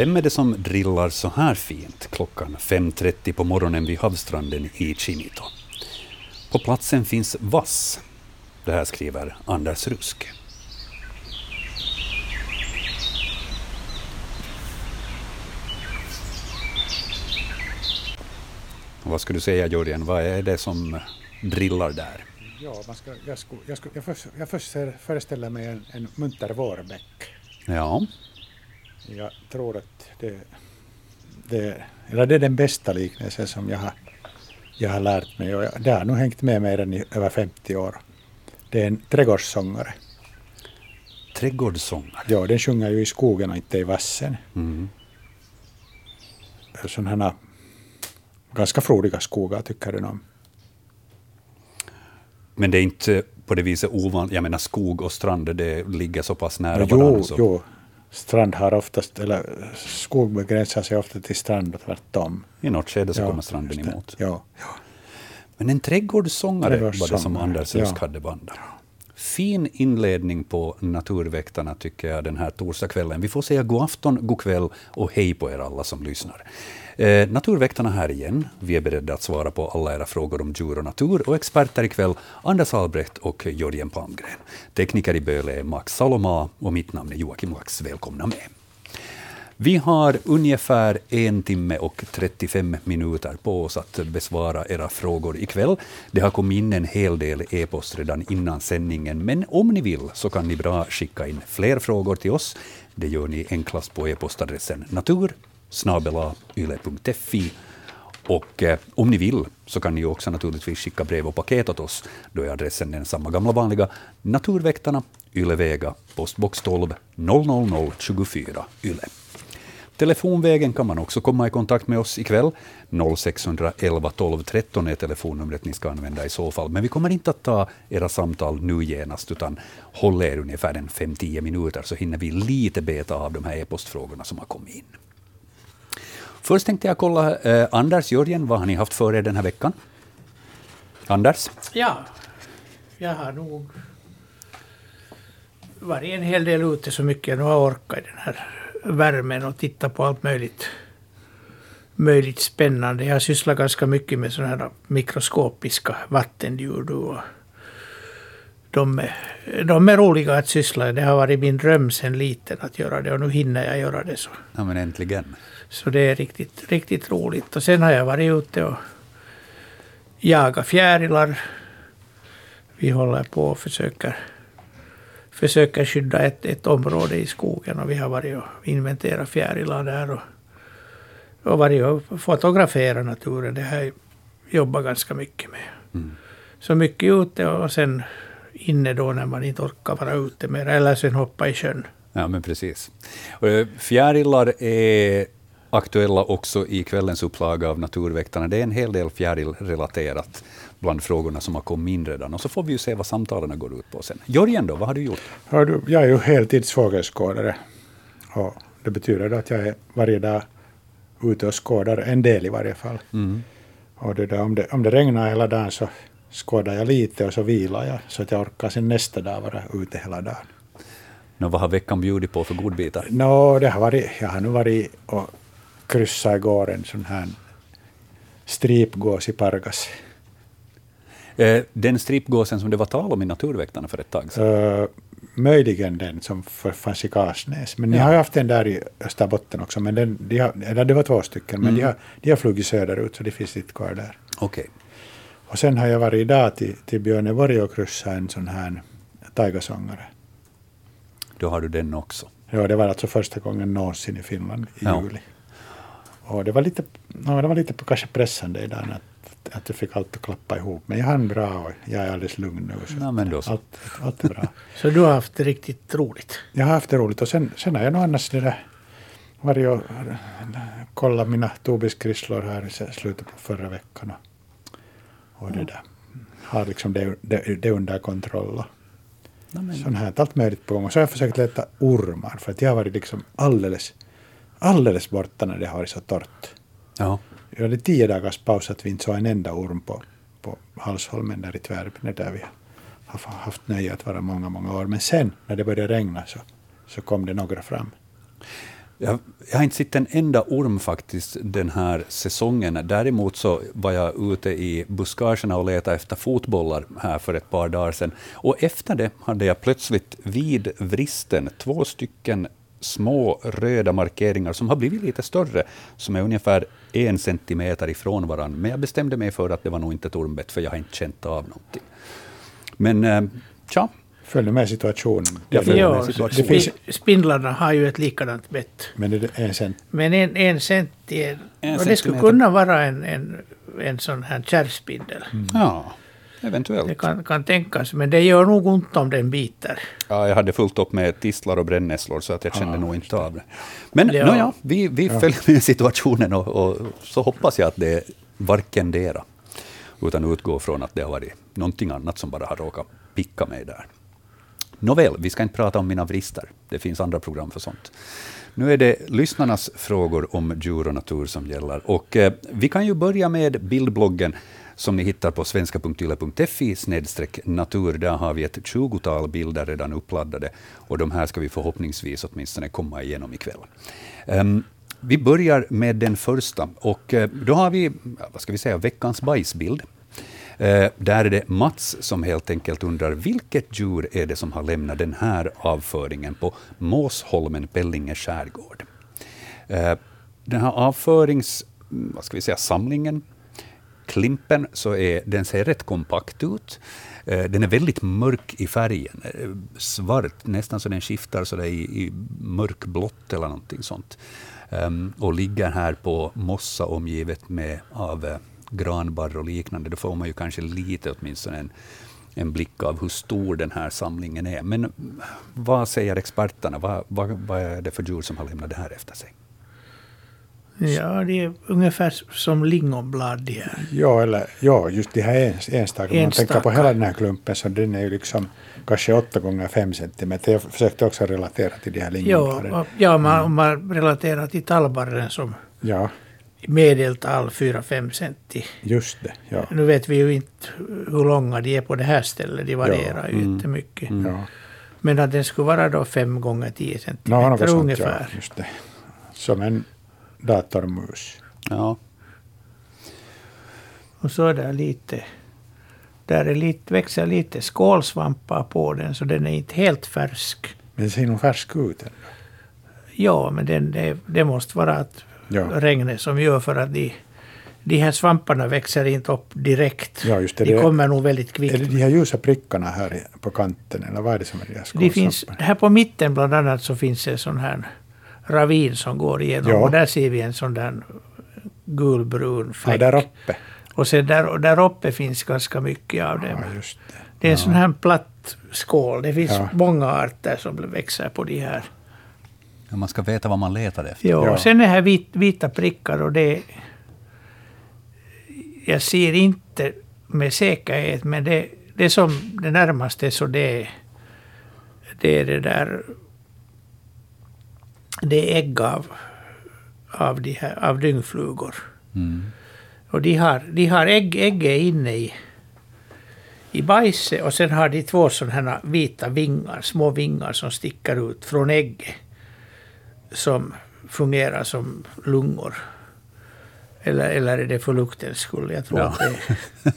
Vem är det som drillar så här fint klockan 5.30 på morgonen vid havsstranden i Chimito? På platsen finns vass. Det här skriver Anders Rusk. Vad skulle du säga Jörgen, vad är det som drillar där? Ja, man ska, jag, ska, jag, ska, jag, först, jag föreställer mig en, en munter vårbäck. Ja. Jag tror att det, det, eller det är den bästa liknelsen som jag har, jag har lärt mig och jag, det har nog hängt med mig redan i över 50 år. Det är en trädgårdssångare. Trädgårdssångare? Ja, den sjunger ju i skogen och inte i vassen. Mm. Sådana ganska frodiga skogar tycker den om. Men det är inte på det viset ovanligt, jag menar skog och strand, det ligger så pass nära jo, varandra? Så. Jo, strand har oftast, eller skog begränsar sig ofta till strand och tvärtom. I något skede så ja, kommer stranden emot. Ja. ja. Men en trädgårdssångare var det som Anders Rusk ja. hade bandat. Fin inledning på Naturväktarna tycker jag den här torsdagskvällen. Vi får säga god afton, god kväll och hej på er alla som lyssnar. Eh, naturväktarna här igen. Vi är beredda att svara på alla era frågor om djur och natur. Och experter ikväll, Anders Albrecht och Jörgen Palmgren. Tekniker i Böle är Max Saloma och mitt namn är Joakim Lax. Välkomna med. Vi har ungefär en timme och 35 minuter på oss att besvara era frågor ikväll. Det har kommit in en hel del e-post redan innan sändningen, men om ni vill så kan ni bra skicka in fler frågor till oss. Det gör ni enklast på e-postadressen natur yle.fi. Och eh, om ni vill så kan ni också naturligtvis skicka brev och paket åt oss. Då är adressen den samma gamla vanliga. Naturväktarna, Ylevega, postbox 12 00024 Yle. Telefonvägen kan man också komma i kontakt med oss ikväll. 0611 12 13 är telefonnumret ni ska använda i så fall. Men vi kommer inte att ta era samtal nu genast, utan håll er ungefär 5-10 minuter, så hinner vi lite beta av de här e-postfrågorna som har kommit in. Först tänkte jag kolla, eh, Anders, Jörgen, vad har ni haft för er den här veckan? Anders? Ja, jag har nog varit en hel del ute så mycket jag nu har orkat i den här värmen och tittat på allt möjligt, möjligt spännande. Jag har sysslat ganska mycket med sådana här mikroskopiska vattendjur. Och de, de är roliga att syssla med. Det har varit min dröm sedan liten att göra det och nu hinner jag göra det. Så. Ja, men äntligen. Så det är riktigt, riktigt roligt. Och sen har jag varit ute och jagat fjärilar. Vi håller på och försöker, försöker skydda ett, ett område i skogen och vi har varit och inventerat fjärilar där och, och varit och fotograferat naturen. Det har jag jobbat ganska mycket med. Mm. Så mycket ute och sen inne då när man inte orkar vara ute mer, eller sen hoppa i sjön. Ja, men precis. Eh, fjärilar är aktuella också i kvällens upplaga av Naturväktarna. Det är en hel del fjärilrelaterat bland frågorna som har kommit in redan. Och så får vi ju se vad samtalen går ut på sen. Jörgen då, vad har du gjort? Hör du, jag är ju heltidsfågelskådare. Det betyder att jag är varje dag ute och skådar, en del i varje fall. Mm. Och det där, om, det, om det regnar hela dagen så skådar jag lite och så vilar jag så att jag orkar sen nästa dag vara ute hela dagen. Nå, vad har veckan bjudit på för godbitar? Nå, det har varit, jag har nu varit och kryssade igår en sån här stripgås i Pargas. Eh, den stripgåsen som det var tal om i Naturväktarna för ett tag sedan? Uh, möjligen den som fanns i Kasnäs. Men ja. ni har ju haft den där i Österbotten också. Men den, de har, eller det var två stycken, men mm. de, har, de har flugit söderut så det finns inte kvar där. Okay. Och sen har jag varit idag till, till Björneborg och kryssat en sån här taigasångare. Då har du den också? Ja, det var alltså första gången någonsin i Finland i ja. juli. Och det var lite, no, det var lite kanske pressande idag att, att jag fick allt att klappa ihop. Men jag hann bra och jag är alldeles lugn nu. Så ja, men då så. Allt, allt är bra. så du har haft det riktigt roligt? Jag har haft det roligt och sen, sen har jag nog annars det där varit och kollat mina tobiskrisslor här i slutet på förra veckan. Och, och det där. Har liksom det, det, det under kontroll. Sånt här, allt möjligt på gång. Och så har jag försökt leta ormar för att jag har varit liksom alldeles alldeles borta när det har varit så torrt. Ja. Jag hade tio dagars paus att vi inte såg en enda orm på, på Halsholmen där i Tvärbyn, där vi har haft nöje att vara många, många år. Men sen när det började regna så, så kom det några fram. Jag, jag, har inte sett en enda orm faktiskt den här säsongen. Däremot så var jag ute i buskagerna och letade efter fotbollar här för ett par dagar sedan. Och efter det hade jag plötsligt vid vristen två stycken små röda markeringar som har blivit lite större, som är ungefär en centimeter ifrån varandra. Men jag bestämde mig för att det var nog inte ett ormbett, för jag har inte känt av någonting. Men, eh, tja, följer med situationen. Ja, ja situationen. Finns, spindlarna har ju ett likadant bett. Men är det en cent? Men en, en cent är, en och det skulle kunna vara en, en, en sån här kärrspindel. Mm. Ja, eventuellt. Det kan, kan tänkas, men det gör nog ont om den biter. Ja, jag hade fullt upp med tistlar och brännässlor, så att jag kände ah, nog inte av det. Men ja. Nåja, vi, vi ja. följer med situationen och, och, så hoppas jag att det är varken dera, utan utgår från att det har varit någonting annat som bara har råkat picka mig där. Nåväl, vi ska inte prata om mina vrister. Det finns andra program för sånt. Nu är det lyssnarnas frågor om djur och natur som gäller. Och, eh, vi kan ju börja med bildbloggen som ni hittar på svenska.yle.fi natur. Där har vi ett tjugotal bilder redan uppladdade och de här ska vi förhoppningsvis åtminstone komma igenom ikväll. Um, vi börjar med den första och eh, då har vi vad ska vi säga, veckans bajsbild. Eh, där är det Mats som helt enkelt undrar vilket djur är det som har lämnat den här avföringen på Måsholmen, Pellinge skärgård. Eh, den här avförings, mm, vad ska vi säga, samlingen, klimpen, så är, den ser rätt kompakt ut. Eh, den är väldigt mörk i färgen, svart, nästan så den skiftar så i, i mörkblått eller någonting sånt. Um, och ligger här på mossa omgivet med, av granbarr och liknande, då får man ju kanske lite åtminstone en, en blick av hur stor den här samlingen är. Men vad säger experterna? Vad, vad, vad är det för djur som har lämnat det här efter sig? Ja, det är ungefär som lingonblad. De här. Ja, eller, ja, just de här enstaka. Om man tänker på hela den här klumpen så den är ju liksom kanske 8 gånger 5 centimeter. Jag försökte också relatera till de här lingonbladen. Ja, ja man, mm. om man relaterar till tallbarren som ja medeltal 4-5 centi. Just det, ja. Nu vet vi ju inte hur långa de är på det här stället, de varierar ja. ju mm. jättemycket. Mm. Ja. Men att den skulle vara då 5 gånger 10 centimeter no, ungefär. Ja, just det. Som en datormus. Ja. Och så är det lite, där är lite, växer lite skålsvampar på den, så den är inte helt färsk. Men den ser nog färsk ut ändå. Ja, men den, det, det måste vara att ja. regnet som gör för att de, de här svamparna växer inte upp direkt. Ja, just det, de det, kommer nog väldigt kvickt. Är det de här ljusa prickarna här på kanten eller vad är det som är de här det finns, Här på mitten bland annat så finns det en sån här ravin som går igenom ja. och där ser vi en sån där gulbrun fläck. Ja, där uppe. Och sen där, där uppe finns ganska mycket av dem. Ja, det. det är en sån här platt skål. Det finns många arter som växer på de här Ja, man ska veta vad man letar efter. Jo, ja. sen är här vit, vita prickar och det... Jag ser inte med säkerhet, men det, det som det närmaste så det, det är det där... Det är ägg av, av, de här, av dyngflugor. Mm. Och de har, de har ägg, ägg inne i, i bajset och sen har de två sådana här vita vingar, små vingar som sticker ut från ägget som fungerar som lungor. Eller, eller är det för luktens skull? Jag tror ja. att det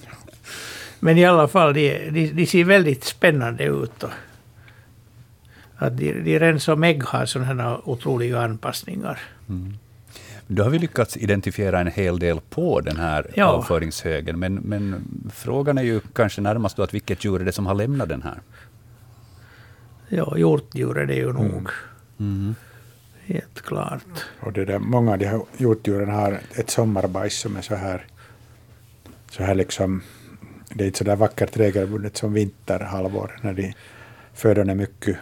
Men i alla fall, de, de, de ser väldigt spännande ut. Och att de, de redan som ägg har sådana här otroliga anpassningar. Mm. Då har vi lyckats identifiera en hel del på den här ja. avföringshögen. Men, men frågan är ju kanske närmast då att vilket djur är det som har lämnat den här? Ja, hjortdjur är det ju nog. Mm. Mm. Helt klart. Och det där, många av de här hjortdjuren har ett sommarbajs som är så här, så här liksom, det är inte så där vackert regelbundet som vinterhalvår när de födan är mycket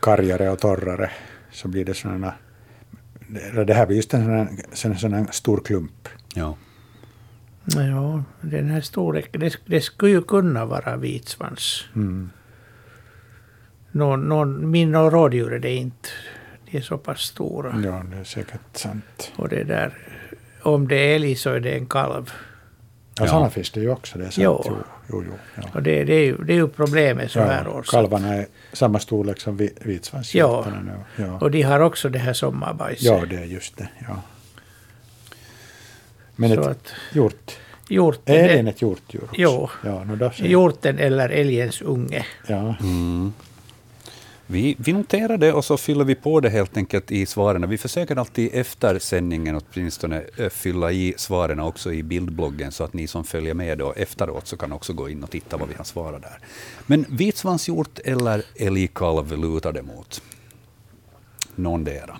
kargare och torrare så blir det sådana det här blir just en sån här, sån, sån här stor klump. Ja. Ja, den här storleken, det, det skulle ju kunna vara vitsvans. Mm någon, någon, min rådjur är det inte. De är så pass stora. Ja, det är säkert sant. Och det där, om det är älg så är det en kalv. Ja, ja. sådana finns det ju också. Det är sant. Jo. jo, jo ja. Och det, det, är ju, det är ju problemet så här års. Kalvarna är samma storlek som vi- vitsvanshjortarna nu. Ja. Och de har också det här sommarbajset. ja, det är just det. Ja. Men Så ett att hjort, hjorten, är älgen ett hjortdjur också? Jo. Ja, no, hjorten eller älgens unge. Ja. Vi, vi noterar det och så fyller vi på det helt enkelt i svaren. Vi försöker alltid efter sändningen åtminstone eh, fylla i svaren också i bildbloggen, så att ni som följer med då efteråt så kan också gå in och titta vad vi har svarat där. Men vitsvanshjort eller älgkalv lutar det mot? Någondera.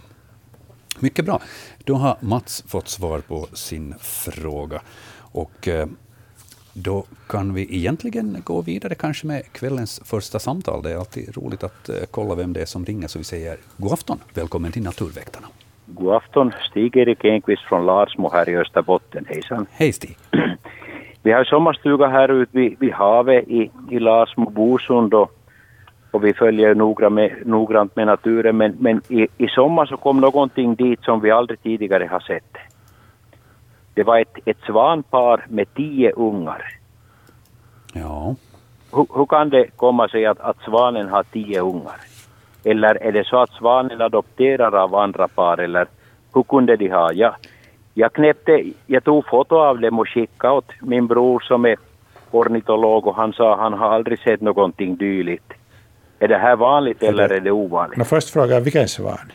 Mycket bra. Då har Mats fått svar på sin fråga. Och eh, då kan vi egentligen gå vidare kanske med kvällens första samtal. Det är alltid roligt att eh, kolla vem det är som ringer, så vi säger god afton. Välkommen till Naturväktarna. God afton, Stig-Erik Enqvist från Larsmo här i Österbotten. Hejsan. Hej Stig. Vi har sommarstuga här ute vid, vid havet i, i Larsmo, Bosund och, och vi följer noga med, noggrant med naturen. Men, men i, i sommar så kom någonting dit som vi aldrig tidigare har sett. Det var ett, ett svanpar med tio ungar. Ja, Hur, hur kan det komma sig att, att svanen har tio ungar? Eller är det så att svanen adopterar av andra par eller hur kunde de ha? Jag, jag knäppte, jag tog foto av dem och skickade åt min bror som är ornitolog och han sa han har aldrig sett någonting dylikt. Är det här vanligt eller är det ovanligt? No, först frågar jag vilken svan?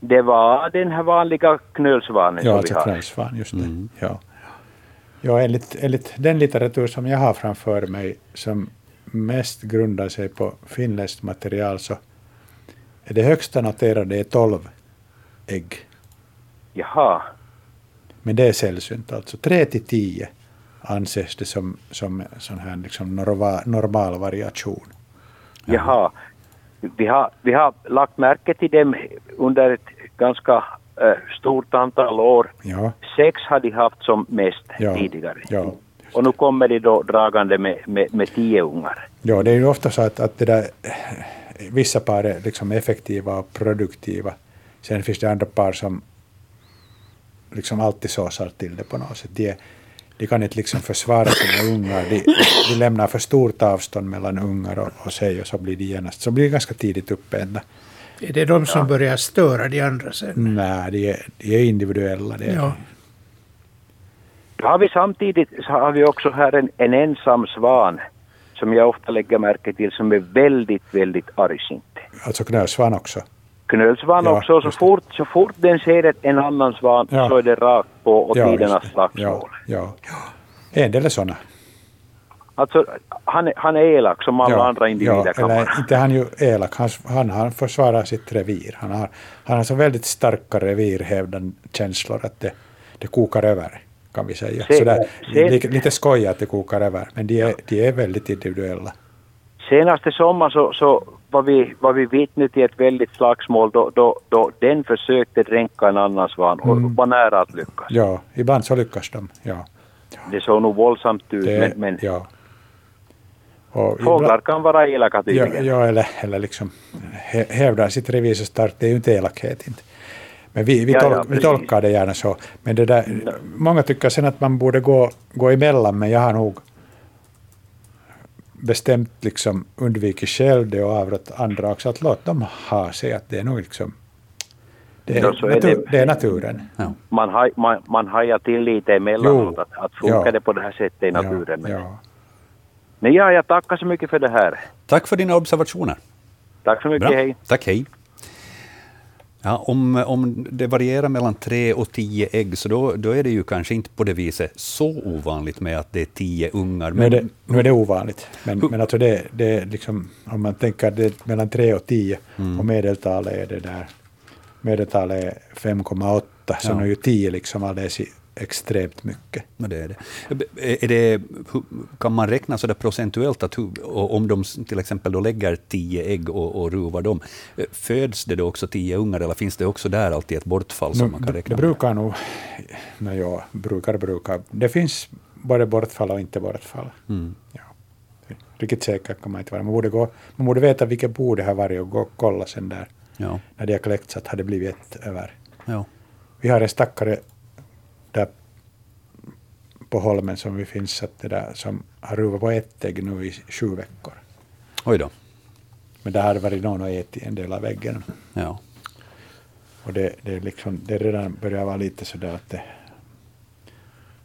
Det var den här vanliga knölsvanen Ja, som alltså vi har. knölsvan, just det. Ja. Ja, enligt, enligt den litteratur som jag har framför mig, som mest grundar sig på finländskt material, så är det högsta noterade är 12 ägg. Jaha, Men det är sällsynt, alltså 3 till 10 anses det som, som sån här liksom norva, normal variation. Jaha. Vi har, vi har lagt märke till dem under ett ganska eh, stort antal år. Ja, Sex har de haft som mest ja, tidigare. ja. Och nu kommer de då dragande med, med, med tio ungar. Ja, det är ju ofta så att, att det där, vissa par är liksom effektiva och produktiva. Sen finns det andra par som liksom alltid såsar till det på något sätt. De, är- de kan inte liksom försvara sina ungar. De, de lämnar för stort avstånd mellan ungar och, och sig och så blir de genast, så blir de ganska tidigt uppändda. Är det de som börjar störa de andra sen? Nej, de är, de är individuella. Det är, Ja. Då har vi samtidigt så har vi också här en, en ensam svan som jag ofta lägger märke till som är väldigt, väldigt argsint. Alltså knölsvan också. Knölsvan Ja, också, så fort, så fort den ser ett- en annan svan Ja. så är det rakt på och Ja, tidernas slagsmål. Ja, ja. En del är sådana. Alltså, han, är- han är elak som alla andra individer ja, kan vara. eller inte han ju elak, han, han, han försvarar sitt revir. Han har, han har så väldigt starka revirhävdande känslor att det, det kokar över, kan vi säga. Se- så där, se- lite, lite skoj att det kokar över, men de är, de är väldigt individuella. Senaste sommar så, så var, vi, var vi vittne till ett väldigt slagsmål då, då, då den försökte dränka en annan svan och Mm. var nära att lyckas. Ja, ibland så lyckas de. Ja, Det såg nog våldsamt ut det, men, men ja. Och fåglar kan vara elaka Ja, tydligen. ja eller, eller liksom hä- hävdar sitt revir så starkt, det är ju inte elakhet. Inte. Men vi, vi, Ja, ja, vi tolkar det gärna så. Men det där, många tycker sen att man borde gå, gå emellan, men jag har nog bestämt liksom undvikit själv det och avrått andra också att låta dem ha sig. Att det är nog liksom... Det är, Ja, så är natur, det. det är naturen. ja. Man, haj, man, man hajar till lite emellanåt att, att funkar Ja. det på det här sättet i naturen. Ja, men, ja. men ja, jag tackar så mycket för det här. Tack för dina observationer. Tack så mycket, Bra. hej. Tack, hej. Ja, om, om det varierar mellan tre och tio ägg, så då, då är det ju kanske inte på det viset så ovanligt med att det är tio ungar. Nu är, Men, det, nu är det ovanligt. Men, men alltså det, det liksom, om man tänker det mellan 3 och 10 Mm. och medeltalet är det där, medeltalet är 5,8 så Ja. nu är ju 10 liksom alldeles i- extremt mycket. Ja, det är det. Är det, kan man räkna så procentuellt att och om de till exempel då lägger tio ägg och, och ruvar dem, eh, föds det då också tio ungar eller finns det också där alltid ett bortfall som man kan det, räkna det med? brukar nog, när jag brukar, brukar, det finns både bortfall och inte bortfall. Mm. Ja. Riktigt säker kan man inte vara. Man borde, gå, man borde veta vilket bo det har varit och gå och kolla sen där, Ja, när de har kläckts, att det blivit ett över. ja. Vi har en stackare där på holmen som vi finns sett det där, som har ruvat på ett ägg nu i sju veckor. Oj då. Men där har det varit någon och ätit en del av äggen. Ja. Och det, det, är liksom, det redan börjar vara lite sådär att det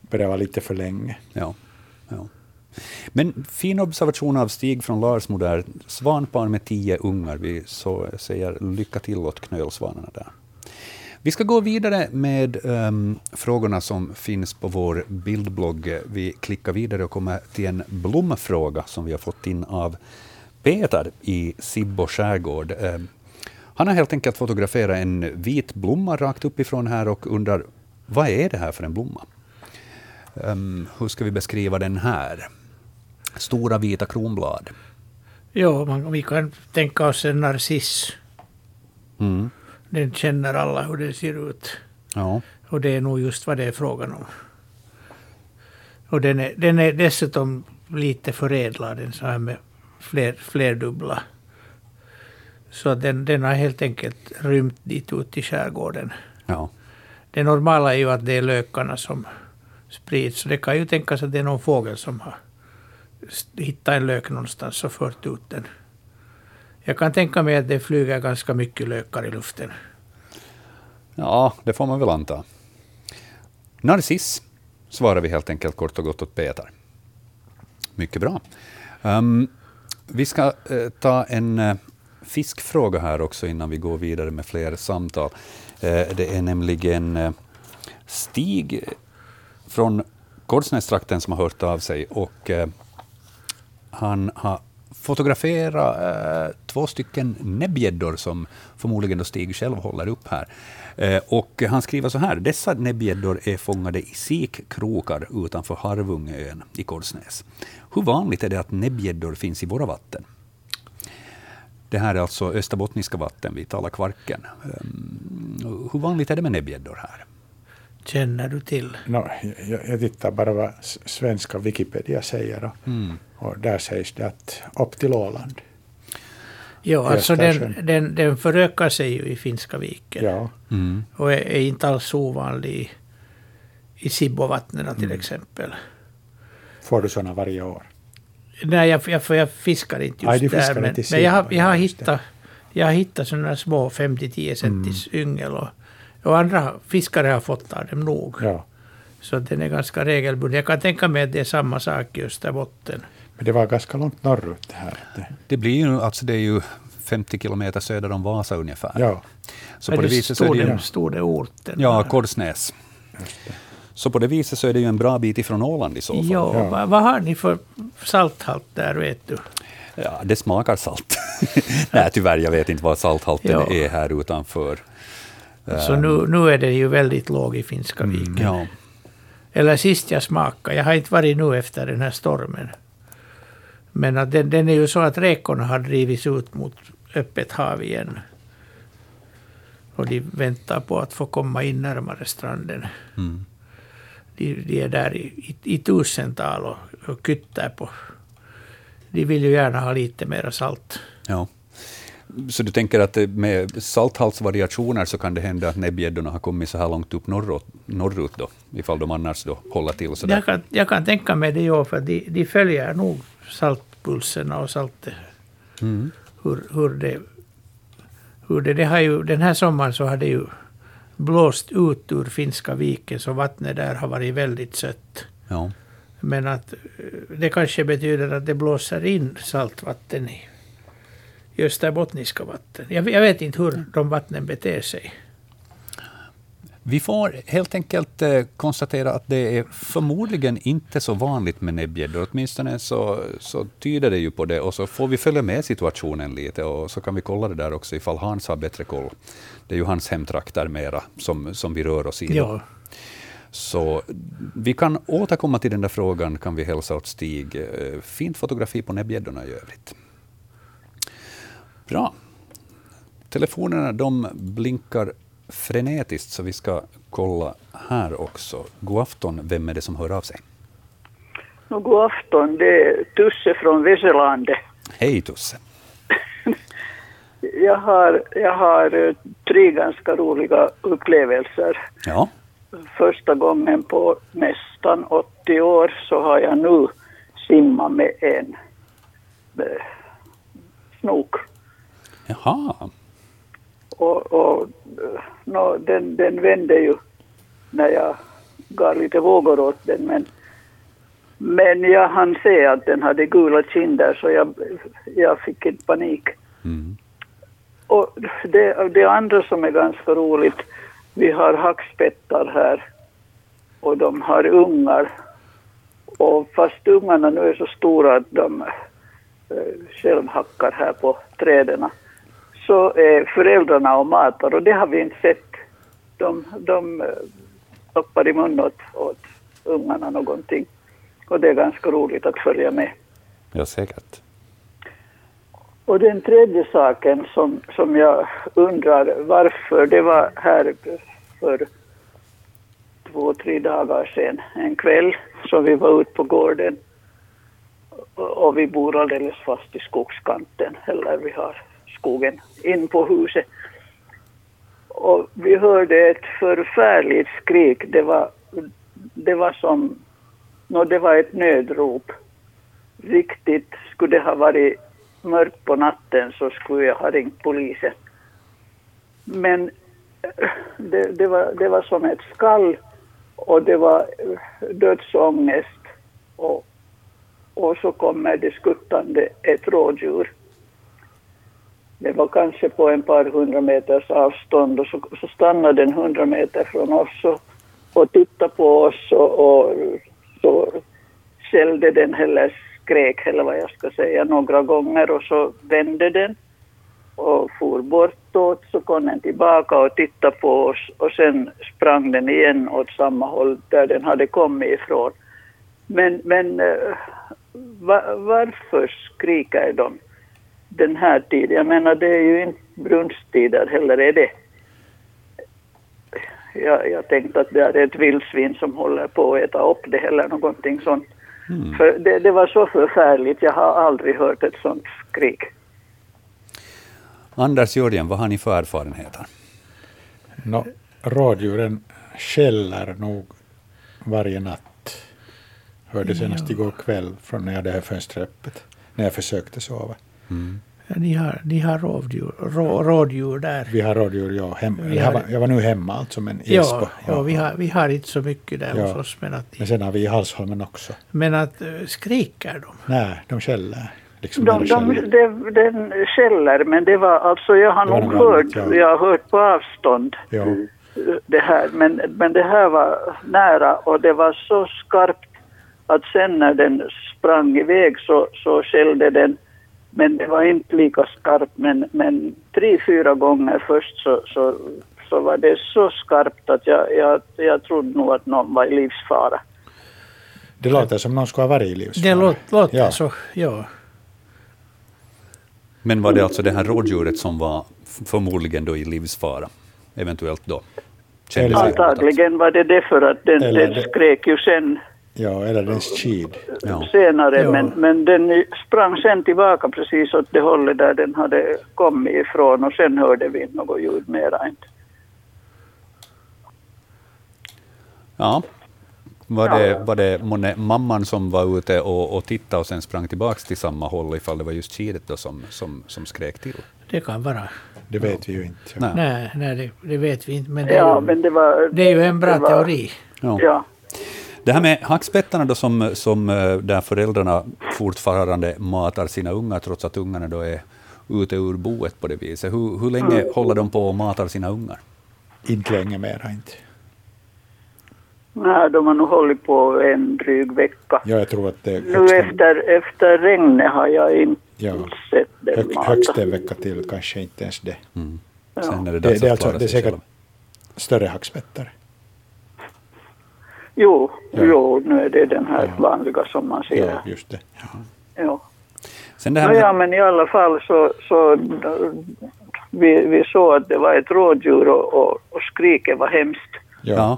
börjar vara lite för länge. Ja. ja. Men fin observation av Stig från Larsmo där. Svanpar med tio ungar. Vi så säger lycka till åt knölsvanarna där. Vi ska gå vidare med um, frågorna som finns på vår bildblogg. Vi klickar vidare och kommer till en blomfråga som vi har fått in av Peter i Sibbo skärgård. Um, han har helt enkelt fotograferat en vit blomma rakt uppifrån här och undrar vad är det här för en blomma? Um, hur ska vi beskriva den här? Stora vita kronblad. Ja, man, vi kan tänka oss en narciss. Mm. Den känner alla hur den ser ut. Ja. Och det är nog just vad det är frågan om. Och den är, den är dessutom lite förädlad, den så här med fler, flerdubbla. Så den, den har helt enkelt rymt dit ut i skärgården. Ja. Det normala är ju att det är lökarna som sprids. Så det kan ju tänkas att det är någon fågel som har hittat en lök någonstans och fört ut den. Jag kan tänka mig att det flyger ganska mycket lökar i luften. ja, det får man väl anta. Narciss svarar vi helt enkelt kort och gott åt Peter. Mycket bra. Um, vi ska uh, ta en uh, fiskfråga här också innan vi går vidare med fler samtal. Uh, det är nämligen Stig från Korsnästrakten som har hört av sig och han har fotografera eh, två stycken näbbgäddor som förmodligen då Stig själv håller upp här. Eh, och han skriver så här. Dessa näbbgäddor är fångade i sikkrokar utanför Harvungeön i Korsnäs. Hur vanligt är det att näbbgäddor finns i våra vatten? Det här är alltså österbottniska vatten, vi talar Kvarken. Um, ehm, hur vanligt är det med näbbgäddor här? Känner du till? No, jag, jag tittar bara vad svenska Wikipedia säger. Och, Mm. och där sägs det att upp till Åland. Ja, alltså den, den, den förökar sig ju i Finska viken. Ja, Mm. Och är, är inte alls ovanlig i, i Sibbovattnen till exempel. får du sådana varje år? Nej, jag, jag, jag fiskar inte just du fiskar där. Men, men jag, jag, har hittat, jag har hittat sådana små 50-10 centis yngel. Och, och andra fiskare har fått av dem nog. Ja. Så den är ganska regelbunden. Jag kan tänka mig att det är samma sak i Österbotten. Men det var ganska långt norrut det här. Det, blir ju, alltså det är ju 50 kilometer söder om Vasa ungefär. ja, Så Men på det det viset så är det ju... det, stod det orten? Ja, det. Så på det viset så är det ju en bra bit ifrån Åland i så fall. Ja, Ja. Vad, vad har ni för salthalt där, vet du? Ja, det smakar salt. Nej, tyvärr, jag vet inte vad salthalten Ja. är här utanför. Så nu, nu är den ju väldigt låg i Finska viken. Ja, Eller sist jag smakade, jag har inte varit nu efter den här stormen. Men att den, den är ju så att räkorna har drivits ut mot öppet hav igen. Och de väntar på att få komma in närmare stranden. mm. De, de är där i, i, i tusental och, och kytter på. De vill ju gärna ha lite mera salt. ja. Så du tänker att med salthaltsvariationer så kan det hända att näbbgäddorna har kommit så här långt upp norrut, norrut då, ifall de annars då håller till så där. Jag kan, jag kan tänka mig det, ja, för de, de följer nog saltpulserna och saltet. Mm. hur, hur det... Hur det, det har ju, den här sommaren så har det ju blåst ut ur Finska viken, så vattnet där har varit väldigt sött. Ja. Men att eh, det kanske betyder att det blåser in saltvatten i, i österbottniska vatten. Jag, jag vet inte hur de vattnen beter sig. Vi får helt enkelt eh, konstatera att det är förmodligen inte så vanligt med näbbgäddor. Åtminstone så, så tyder det ju på det. Och så får vi följa med situationen lite och så kan vi kolla det där också ifall Hans har bättre koll. Det är ju hans hemtrakter mera som, som vi rör oss i. Ja, Så vi kan återkomma till den där frågan, kan vi hälsa åt Stig. Eh, Fint fotografi på näbbgäddorna i övrigt. Bra. Telefonerna de blinkar frenetiskt, så vi ska kolla här också. God afton, vem är det som hör av sig? No, god afton, det är Tusse från Veselandet. Hej Tusse. Jag har, jag har eh, tre ganska roliga upplevelser. Ja, första gången på nästan 80 år så har jag nu simmat med en eh, snok. Jaha. Och, och nå, den, den vände ju när jag gav lite vågor åt den. Men, men jag hann se att den hade gula kinder så jag, jag fick inte panik. Mm. Och det, det andra som är ganska roligt, vi har hackspettar här och de har ungar. Och fast ungarna nu är så stora att de eh, själv hackar här på träden så är föräldrarna och matar och det har vi inte sett. De, de eh, stoppar i munnen åt, åt ungarna någonting. Och det är ganska roligt att följa med. Ja, säkert. Och den tredje saken som, som jag undrar varför, det var här för två, tre dagar sedan, en kväll, så vi var ute på gården och, och vi bor alldeles fast i skogskanten, eller vi har skogen in på huset. Och vi hörde ett förfärligt skrik, det var, det var som, no, det var ett nödrop. Riktigt, skulle det ha varit mörkt på natten så skulle jag ha ringt polisen. Men eh, det, det, var, det var som ett skall och det var eh, dödsångest. Och, och så kommer det skuttande ett rådjur. Det var kanske på en par hundra meters avstånd och så, så stannade den hundra meter från oss och, och tittade på oss och, och så skällde den eller skrek eller vad jag ska säga några gånger och så vände den och for bortåt så kom den tillbaka och tittade på oss och sen sprang den igen åt samma håll där den hade kommit ifrån. Men, men eh, va, varför skriker de den här tiden? Jag menar det är ju inte brunsttider heller är det. Jag, jag tänkte att det är ett vildsvin som håller på att äta upp det eller någonting sånt. Mm. För det, det, var så förfärligt. Jag har aldrig hört ett sånt skrik. Anders Jörgen, vad har ni för erfarenheter? No, rådjuren skäller nog varje natt. Hörde senast igår kväll från när jag hade fönstret öppet, när jag försökte sova. Mm. Ni har, ni har rådjur, rå, rådjur där? Vi har rådjur, ja. Hem, har, jag, var, jag, var, nu hemma alltså, men i ja, Esbo. Ja, ja, vi, har, vi har inte så mycket där ja. hos oss. Men, att, men sen har vi i Halsholmen också. Men att uh, skriker de? Nej, de skäller. Liksom de, de, de, den skäller, men det var alltså, jag har nog hört, ja. jag har hört på avstånd ja. det här, men, men det här var nära och det var så skarpt att sen när den sprang iväg så, så skällde den men det var inte lika skarpt, men, men tre, fyra gånger först så, så, så var det så skarpt att jag, jag, jag trodde nog att någon var i livsfara. Det låter som någon skulle ha varit i livsfara. Det låter, låter ja. så, ja. Men var det alltså det här rådjuret som var förmodligen då i livsfara? Eventuellt då? Antagligen var det det för att den, den skrek ju sen Ja, eller dess kid. Ja. Senare, ja. men, men den sprang sen tillbaka precis åt det hållet där den hade kommit ifrån och sen hörde vi inte något ljud mera inte. Ja. Var det, var det månne mamman som var ute och, och tittade och sen sprang tillbaka till samma håll ifall det var just kidet då som, som, som skrek till? Det kan vara. Det vet vi ju inte. Nej, nej, nej det, det, vet vi inte. Men det, ja, är, men det, var, det är ju en bra var, teori. Ja. Ja. Det här med hackspettarna då som, som eh, där föräldrarna fortfarande matar sina ungar trots att ungarna då är ute ur boet på det viset. Hur, hur länge mm. håller de på och matar sina ungar? Inte länge mera inte. Nej, de har nog hållit på en dryg vecka. Ja, jag tror att det nu efter, efter regnet har jag inte ja. sett dem Hög, Högst en vecka till, kanske inte ens det. Mm. Sen är det, det, det, är alltså, det är säkert själv. större hackspettar. Jo, ja. jo, nu är det den här ja. vanliga som man ser. Ja, just det. Ja. ja. Sen det här med... ja, men i alla fall så, så vi, vi såg att det var ett rådjur och, och, och skriket var hemskt. Ja.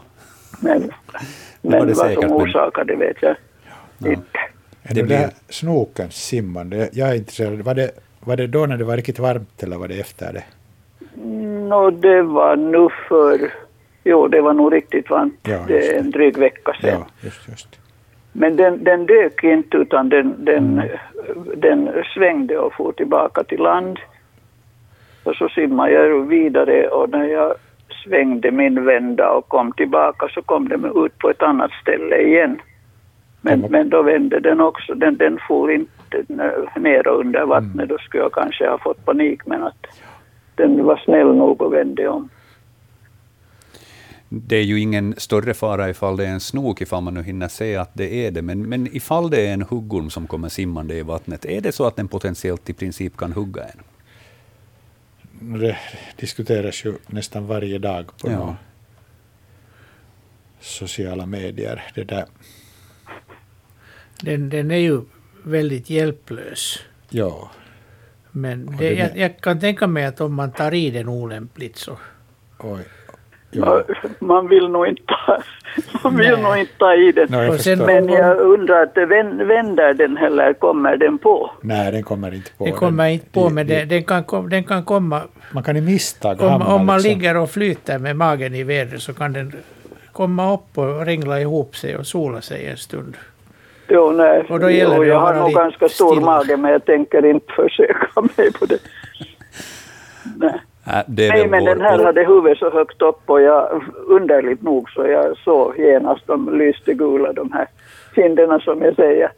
Men, men vad som orsakade det vet jag ja. inte. Det blir... här snokens simmande, jag är intresserad. Var det, var det då när det var riktigt varmt eller var det efter det? No, det var nu för Jo, det var nog riktigt varmt. Ja, det är en dryg vecka sedan. Ja, just, just. Men den, den dök inte utan den, den, Mm. den svängde och for tillbaka till land. Och så simmade jag vidare och när jag svängde min vända och kom tillbaka så kom den ut på ett annat ställe igen. Men, Ja. men då vände den också, den, den for inte ner under vattnet. Mm. Då skulle jag kanske ha fått panik men att den var snäll nog och vände om. Det är ju ingen större fara ifall det är en snok, ifall man nu hinner se att det är det. Men, men ifall det är en huggorm som kommer simmande i vattnet, är det så att den potentiellt i princip kan hugga en? Det diskuteras ju nästan varje dag på Ja. sociala medier. Det där. Den, den är ju väldigt hjälplös. Ja, Men det, jag, jag kan tänka mig att om man tar i den olämpligt så... oj. Ja. Man vill nog inte, man vill Nej. nog inte ta i den. No, jag. Men jag undrar, att vän- vänder den eller kommer den på? Nej, den kommer inte på. Den kommer inte på, men den, den, kan, den kan komma... Man kan i misstag Om, hamna om man liksom. ligger och flyter med magen i vädret så kan den komma upp och ringla ihop sig och sola sig en stund. Jo, nej. Och då gäller jo, det jag har nog ganska stor stilla. mage men jag tänker inte försöka mig på det. Nej, Äh, det är nej men vår- den här hade huvudet så högt upp och jag, underligt nog så jag såg genast de lyste gula de här kinderna som jag säger.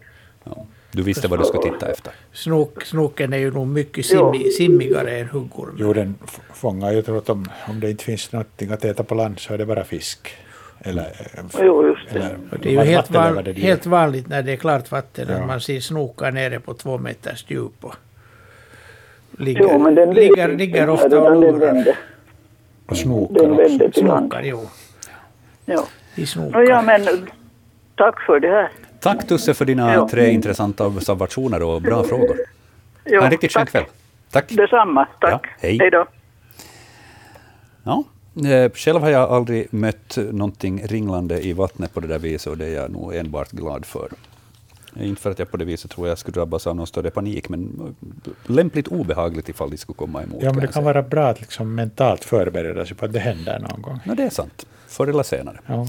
Ja, du visste vad du skulle titta efter. Snok, snoken är ju nog mycket simmi, simmigare än huggormen. Jo, den fångar ju, tror att om, om det inte finns någonting att äta på land så är det bara fisk. Eller, eh, Jo, just det. eller Och det är ju helt, van, helt vanligt när det är klart vatten Ja. att man ser snokar nere på två meters djup och ligger, Jo, men den ligger, ligger inte, ofta och den lurar. Och snokar Den vände till. Snokar, jo. Ja. De snokar. ja, men tack för det här. Tack Tusse för dina Ja. tre intressanta observationer och bra frågor. Jo, Ha en riktigt skön tack. kväll. Tack. Detsamma, tack. Ja, hej. hej då. Ja, eh, själv har jag aldrig mött någonting ringlande i vattnet på det där viset och det är jag nog enbart glad för. Inte för att jag på det viset tror jag skulle drabbas av någon större panik, men lämpligt obehagligt ifall de skulle komma emot. Ja, men det kan vara bra att liksom mentalt förbereda sig på att det händer någon gång. No, det är sant. Förr eller senare. Ja.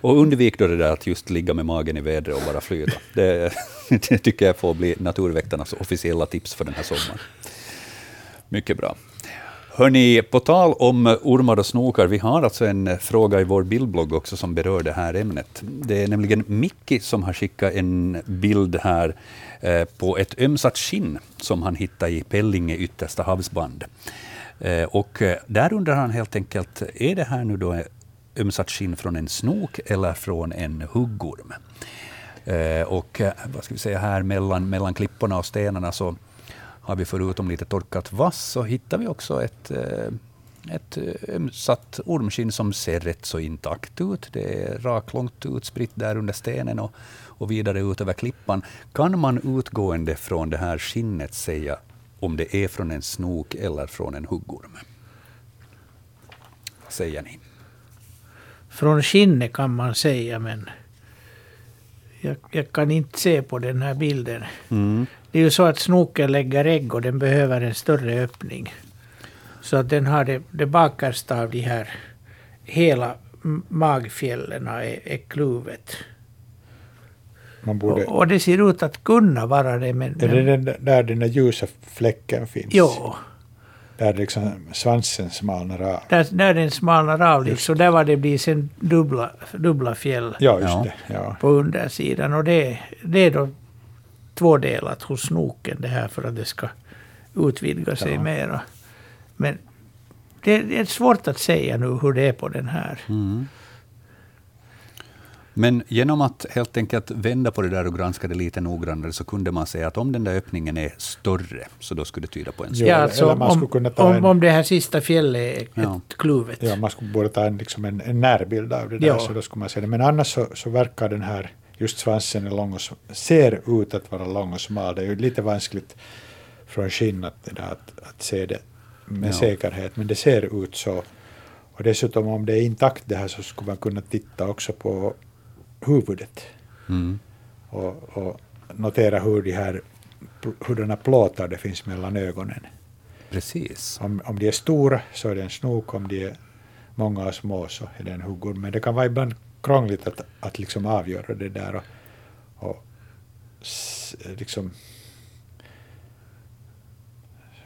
Och undvik då det där att just ligga med magen i vädret och bara flyta. Det, det tycker jag får bli Naturväktarnas officiella tips för den här sommaren. Mycket bra. Hörni, på tal om ormar och snokar, vi har alltså en eh, fråga i vår bildblogg också som berör det här ämnet. Det är nämligen Micki som har skickat en bild här eh, på ett ömsat skinn som han hittade i Pellinge yttersta havsband. Eh, och eh, där undrar han helt enkelt, är det här nu då eh, ömsat skinn från en snok eller från en huggorm? Eh, och vad ska vi säga här mellan, mellan klipporna och stenarna så har vi förutom lite torkat vass så hittar vi också ett, eh, ett eh, ömsatt ormskinn som ser rätt så intakt ut. Det är raklångt utspritt där under stenen och, och vidare ut över klippan. Kan man utgående från det här skinnet säga om det är från en snok eller från en huggorm? Säger ni? Från skinnet kan man säga, men jag, jag kan inte se på den här bilden. Mm. Det är ju så att snoken lägger ägg och den behöver en större öppning. Så att den har det, det bakersta av de här hela magfjällen är, är kluvet. Man borde, Och, och det ser ut att kunna vara det, men... är det den, där den där ljusa fläcken finns? jo, Där liksom svansen smalnar av? där, där den smalnar av lite, så där var det blir sen dubbla, dubbla fjäll Ja, just Ja. det. Ja. på undersidan. Och det, det är då tvådelat hos snoken det här för att det ska utvidga sig Ja. mera. Men det, det är svårt att säga nu hur det är på den här. Mm. Men genom att helt enkelt vända på det där och granska det lite noggrannare så kunde man säga att om den där öppningen är större, så då skulle det tyda på en snok. Ja, eller alltså, om, kunna ta om, en- om det här sista fjället är Ja. ett kluvet. Ja, man skulle borde ta en, liksom en, en närbild av det där, Ja. så då skulle man se det. Men annars så, så verkar den här, just svansen är lång och ser ut att vara lång och smal. Det är ju lite vanskligt från skinn att, att, att se det med Ja. säkerhet, men det ser ut så. Och dessutom om det är intakt det här så skulle man kunna titta också på huvudet Mm. och, och notera hur de här hurdana plåtar det finns mellan ögonen. Precis. Om, om de är stora så är det en snok, om de är många små så är det en huggorm. Men det kan vara ibland krångligt att, att liksom avgöra det där och, och liksom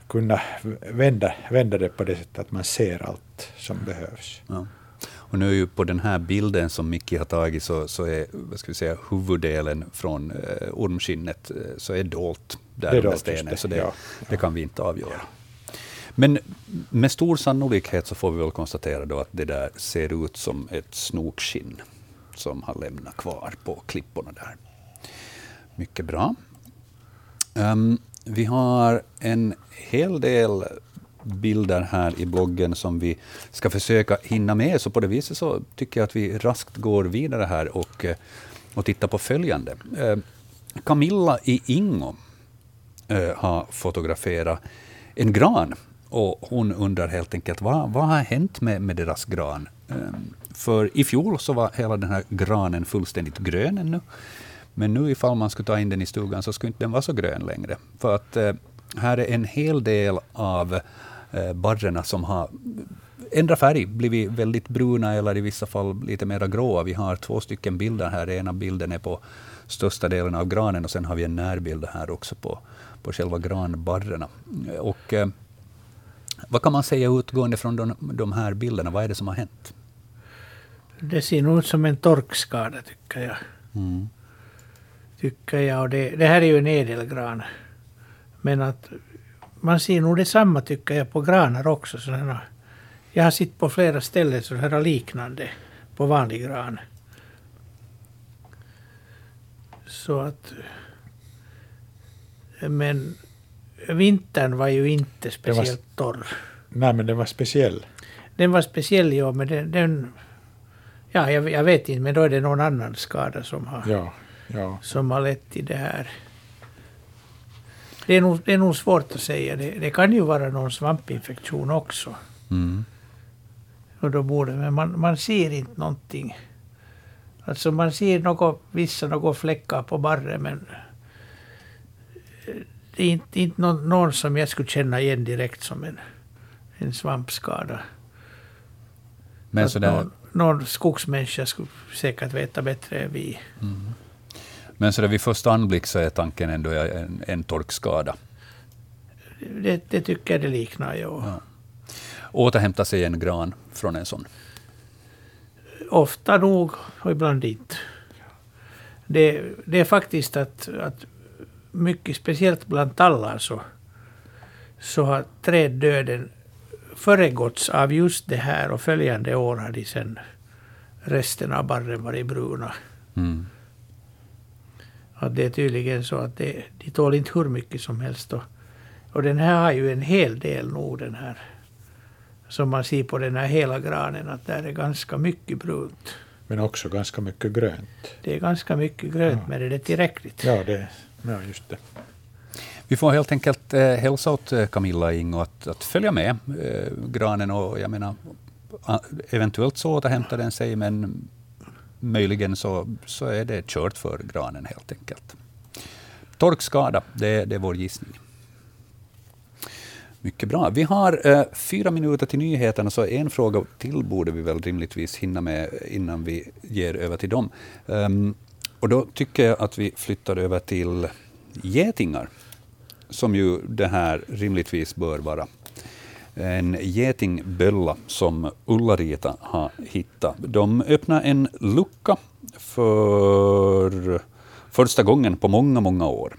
kunna vända, vända det på det sättet att man ser allt som behövs. Ja. Och nu är ju på den här bilden som Micke har tagit så, så är vad ska vi säga, huvuddelen från eh, ormskinnet eh, så är dolt där det stenen, det. så det, ja. det, kan vi inte avgöra. Men med stor sannolikhet så får vi väl konstatera då att det där ser ut som ett snokskinn som har lämnat kvar på klipporna där. Mycket bra. Um, vi har en hel del bilder här i bloggen som vi ska försöka hinna med, så på det viset så tycker jag att vi raskt går vidare här och, eh, och tittar på följande. Eh, Camilla i Ingo eh, har fotograferat en gran och hon undrar helt enkelt vad, vad har hänt med, med deras gran? Ehm, för i fjol så var hela den här granen fullständigt grön ännu. Men nu ifall man skulle ta in den i stugan så skulle inte den vara så grön längre. För att eh, här är en hel del av eh, barrerna som har ändrat färg, blivit väldigt bruna eller i vissa fall lite mera gråa. Vi har två stycken bilder här. Ena bilden är på största delen av granen och sen har vi en närbild här också på, på själva granbarrerna. Och, eh, vad kan man säga utgående från de, de här bilderna? Vad är det som har hänt? Det ser nog ut som en torkskada, tycker jag. Mm. Tycker jag. Och det, det här är ju en ädelgran. Men att man ser nog detsamma tycker jag på granar också. Sådana. Jag har sett på flera ställen sådana liknande på vanlig gran. Så att... Men vintern var ju inte speciellt var, torr. Nej, men den var speciell. Den var speciell, ja, men den... den ja, jag, jag, vet inte, men då är det någon annan skada som har, ja, ja. Som har lett till det här. Det är nog, det är nog svårt att säga. Det, det kan ju vara någon svampinfektion också. Mm. Och då borde, men man, man ser inte någonting. Alltså man ser något, vissa några fläckar på barren men det är inte, inte någon, någon som jag skulle känna igen direkt som en, en svampskada. Men sådär... någon, någon skogsmänniska skulle säkert veta bättre än vi. Mm. Men så där vid första anblick så är tanken ändå en, en torkskada. Det, det tycker jag det liknar, ja. ja. Återhämta sig en gran från en sån? Ofta nog och ibland inte. Det, det är faktiskt att, att mycket speciellt bland tallar så, så har träddöden föregåtts av just det här och följande år har de sen resten av barren varit bruna. Mm. Att det är tydligen så att det, de tål inte hur mycket som helst. Och, och den här har ju en hel del nog den här. Som man ser på den här hela granen att där är ganska mycket brunt. Men också ganska mycket grönt. Det är ganska mycket grönt, ja. men är det tillräckligt? Ja, det, ja just det. Vi får helt enkelt eh, hälsa åt eh, Camilla Camilla Ingo att, att följa med eh, granen och jag menar, eventuellt så återhämtar den sig, men möjligen så, så är det kört för granen helt enkelt. Torkskada, det, det är vår gissning. Mycket bra. Vi har eh, fyra minuter till nyheterna, så en fråga till borde vi väl rimligtvis hinna med innan vi ger över till dem. Um, och då tycker jag att vi flyttar över till getingar, som ju det här rimligtvis bör vara en getingbölla som Ulla-Rita har hittat. De öppnar en lucka för första gången på många, många år.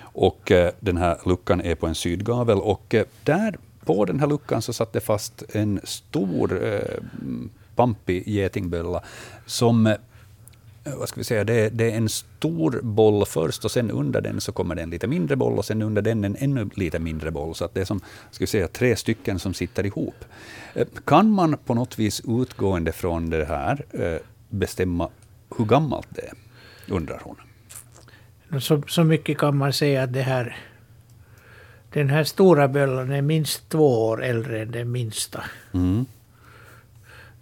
Och eh, den här luckan är på en sydgavel och eh, där på den här luckan så satt det fast en stor eh, pampig getingbölla som vad ska vi säga, det, det, är en stor boll först och sen under den så kommer det en lite mindre boll och sen under den en ännu lite mindre boll. Så att det är som ska vi säga, tre stycken som sitter ihop. Eh, kan man på något vis utgående från det här eh, bestämma hur gammalt det är? undrar hon. Så, så mycket kan man säga att det här, den här stora böllan är minst två år äldre än den minsta. Mm.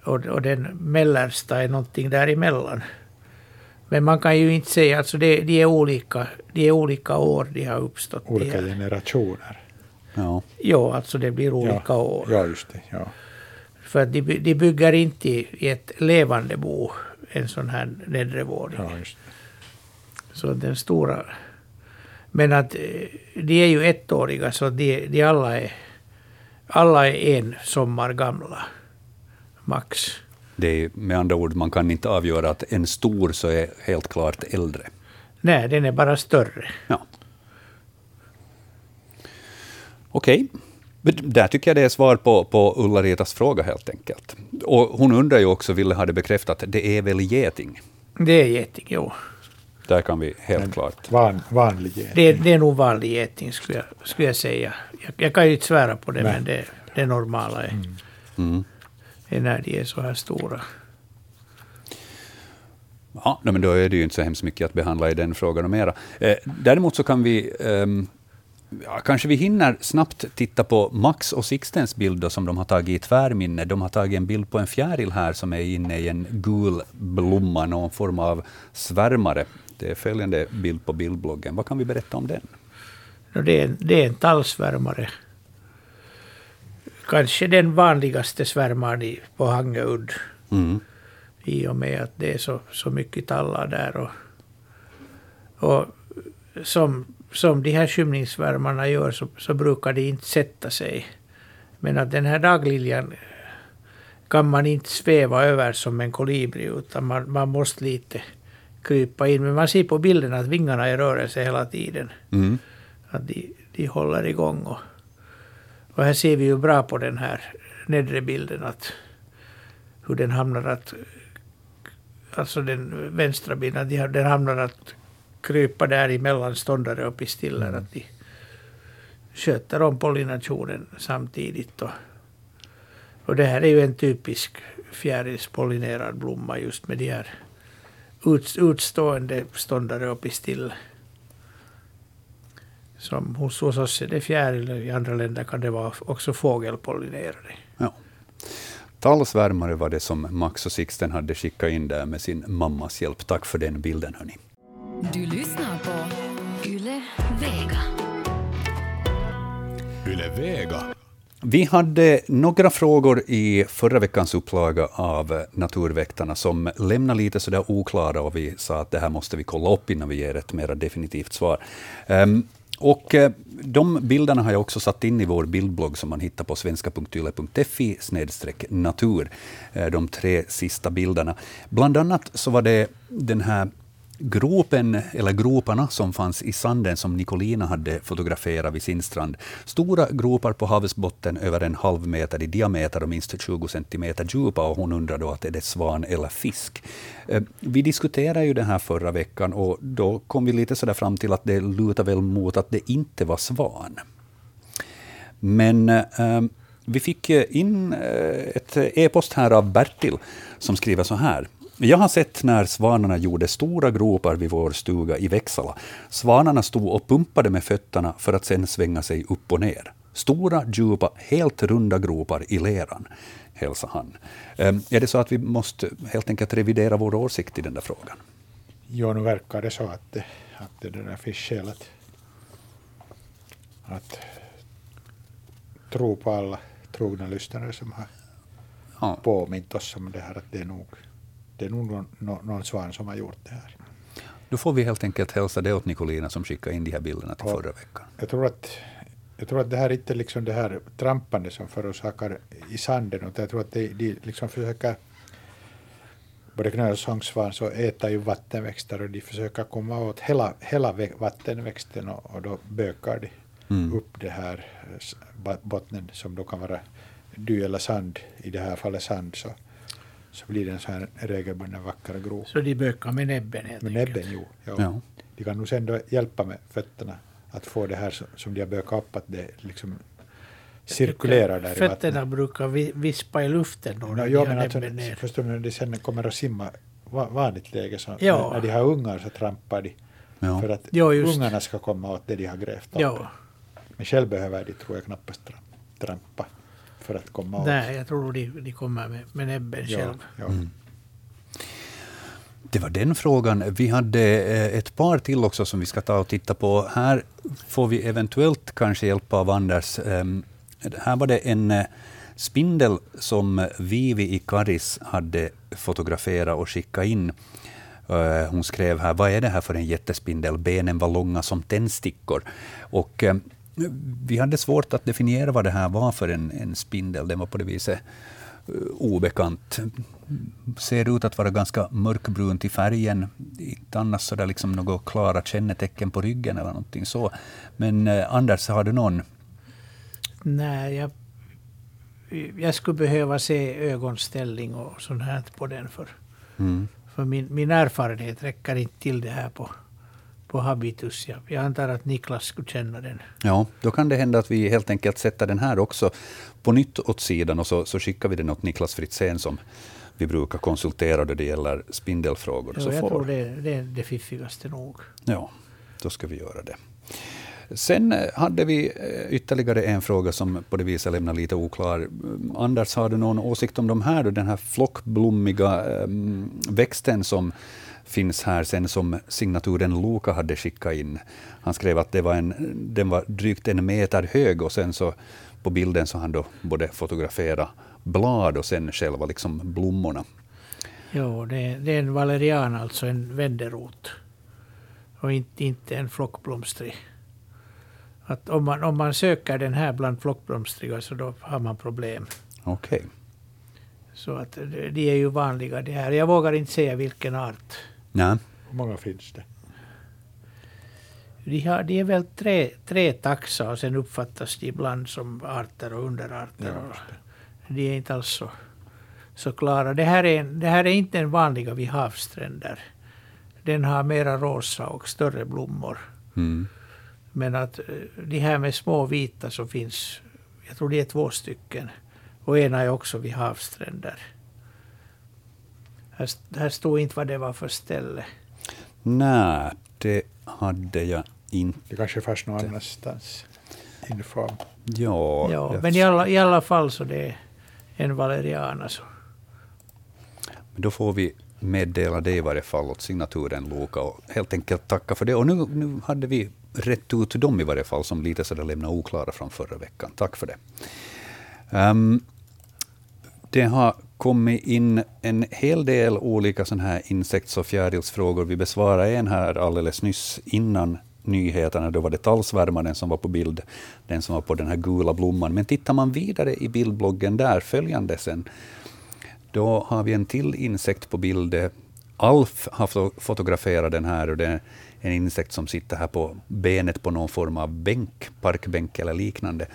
Och, och den mellersta är någonting däremellan. Men man kan ju inte säga, alltså det, de, är olika, de är olika år de har uppstått. Olika generationer. Ja. ja, alltså det blir olika ja, år. Ja, just det. Ja. För att de, de bygger inte i, ett levande bo en sån här nedre våning. Ja, just. Så den stora... Men att eh, de är ju ettåriga så de, de alla är alla är en sommar gamla. Max. Det är med andra ord, man kan inte avgöra att en stor så är helt klart äldre. Nej, den är bara större. Ja. Okej. Okay. Där tycker jag det är svar på, på Ulla-Ritas fråga helt enkelt. Och hon undrar ju också, ville ha det bekräftat, det är väl geting? Det är geting, jo. Där kan vi helt Men klart... Van, vanlig geting. Det, det, är nog vanlig geting, skulle jag, skulle jag säga. Jag, jag kan ju inte svära på det, Nej. men det, det normala är, mm. Mm. Är när de är så här stora. Ja, men då är det ju inte så hemskt mycket att behandla i den frågan och mera. Eh, däremot så kan vi um, Ja, kanske vi hinner snabbt titta på Max och Sixtens bild då, som de har tagit i tvärminne. De har tagit en bild på en fjäril här som är inne i en gul blomma, någon form av svärmare. Det är följande bild på bildbloggen. Vad kan vi berätta om den? Det är, det är en tallsvärmare. Kanske den vanligaste svärmaren på Hangeudd. Mm. I och med att det är så, så mycket tallar där. Och, och som som de här skymningsvärmarna gör så, så brukar de inte sätta sig. Men att den här dagliljan kan man inte sväva över som en kolibri utan man, man måste lite krypa in. Men man ser på bilden att vingarna är i rörelse hela tiden. Mm. Att de, de håller igång. Och, och här ser vi ju bra på den här nedre bilden att hur den hamnar att alltså den vänstra bilden, den hamnar att krypa där emellan ståndare och pistiller. Mm. Att de sköter om pollinationen samtidigt. Och, och det här är ju en typisk fjärilspollinerad blomma just med de här ut, utstående ståndare och pistiller. Som hos, hos oss är det fjäril, i andra länder kan det vara också fågelpollinerade. Ja. Talsvärmare var det som Max och Sixten hade skickat in där med sin mammas hjälp. Tack för den bilden. Hörni. Du lyssnar på Yle Vega. Yle Vega. Vi hade några frågor i förra veckans upplaga av Naturväktarna som lämnade lite sådär oklara och vi sa att det här måste vi kolla upp innan vi ger ett mer definitivt svar. Um, och eh, de bilderna har jag också satt in i vår bildblogg som man hittar på svenska.yle.fi natur. Eh, de tre sista bilderna. Bland annat så var det den här gropen, eller groparna som fanns i sanden som Nicolina hade fotograferat vid sin strand. Stora gropar på havets botten, över en halv meter i diameter och minst 20 centimeter djupa. Och hon undrar då att är det svan eller fisk. Eh, vi diskuterade ju det här förra veckan och då kom vi lite sådär fram till att det lutar väl mot att det inte var svan. Men eh, vi fick in eh, ett e-post här av Bertil som skriver så här. Jag har sett när svanarna gjorde stora gropar vid vår stuga i Växala. Svanarna stod och pumpade med fötterna för att sedan svänga sig upp och ner. Stora, djupa, helt runda gropar i leran, hälsar han. Ehm, är det så att vi måste helt enkelt revidera vår åsikt i den där frågan? Jo, nu verkar det så att det, att det där finns skäl att, att tro på alla trogna lyssnare som har ja. påmint oss om det här, att det är nog det är nog någon, någon svan som har gjort det här. Då får vi helt enkelt hälsa det åt Nicolina som skickade in de här bilderna till förra veckan. Jag tror att, jag tror att det här är inte liksom det här trampande som förorsakar i sanden, utan jag tror att de, de liksom försöker både knölsångsvan så äter ju vattenväxter och de försöker komma åt hela, hela vattenväxten och, och då bökar de mm. upp det här bottnen som då kan vara dy eller sand, i det här fallet sand. Så, så blir det en sån här regelbunden vacker grop. Så de bökar med näbben helt Med näbben, jo. Ja. ja. De kan nog sen då hjälpa med fötterna att få det här som de har bökat upp, att det liksom cirkulerar där Fötterna i Fötterna brukar vispa i luften då no, ja, men alltså, ner. Förstår du, när de sen kommer att simma vanligt läge, så ja. när de har ungar så trampar de ja. för att ja, ungarna ska komma åt det de har grävt upp. Ja. Men själv behöver de, tror jag, knappast trampa för att komma åt? Nej, jag tror de, de kommer med, med näbben ja, själv. Ja. Mm. Det var den frågan. Vi hade eh, ett par till också som vi ska ta och titta på. Här får vi eventuellt kanske hjälp av Anders. Ehm, här var det en, eh, spindel som Vivi i Karis hade fotograferat och skickat in. Eh, hon skrev här, vad är det här för en jättespindel? Benen var långa som tändstickor. Och, eh, vi hade svårt att definiera vad det här var för en, en spindel. Den var på det viset eh, obekant. Ser ut att vara ganska mörkbrunt i färgen. Inte annars så där liksom några klara kännetecken på ryggen eller någonting så. Men eh, Anders, har du någon? Nej, jag, jag skulle behöva se ögonställning och sånt här på den. För, mm. för min, min erfarenhet räcker inte till det här på på habitus. Ja. Jag antar att Niklas skulle känna den. Ja, då kan det hända att vi helt enkelt sätter den här också på nytt åt sidan och så, så skickar vi den åt Niklas Fritzén som vi brukar konsultera då det gäller spindelfrågor. Ja, så jag får... tror det, det är det fiffigaste nog. Ja, då ska vi göra det. Sen eh, hade vi eh, ytterligare en fråga som på det viset lämnar lite oklar. Anders, har du någon åsikt om de här? Den här flockblommiga um, växten som finns här sen som signaturen Luka hade skickat in. Han skrev att det var en, den var drygt en meter hög och sen så på bilden så han då både fotografera blad och sen själva liksom blommorna. Jo, det, det är en valerian, alltså en vänderot. Och inte, inte en flockblomstrig. Att om, man, om man söker den här bland flockblomstriga så då har man problem. Okej. Okay. Så att de är ju vanliga det här. Jag vågar inte säga vilken art. Nej. Hur många finns det? De, har, de är väl tre, tre taxa och sen uppfattas de ibland som arter och underarter. Ja, de är inte alls så, så klara. Det här, är, det här är inte en vanliga vid havsstränder. Den har mera rosa och större blommor. Mm. Men att eh, de här med små vita som finns, jag tror det är två stycken. Och ena är också vid havsstränder. Här, här stod inte vad det var för ställe. Nej, det hade jag inte. Det kanske fanns någon annanstans. Info. Ja, ja men i alla, i alla fall så det är en valeriana. Så. Men då får vi meddela det i varje fall åt signaturen Loka och helt enkelt tacka för det. Och nu, nu hade vi rätt ut dem i varje fall som lite sådär lämnade oklara från förra veckan. Tack för det. Um, det har kommit in en hel del olika sån här insekts och fjärilsfrågor. Vi besvarade en här alldeles nyss innan nyheterna. Då var det tallsvärmaren som var på bild, den som var på den här gula blomman. Men tittar man vidare i bildbloggen där, följande sen, då har vi en till insekt på bild. Alf har fotograferat den här och det är en insekt som sitter här på benet på någon form av bänk, parkbänk eller liknande.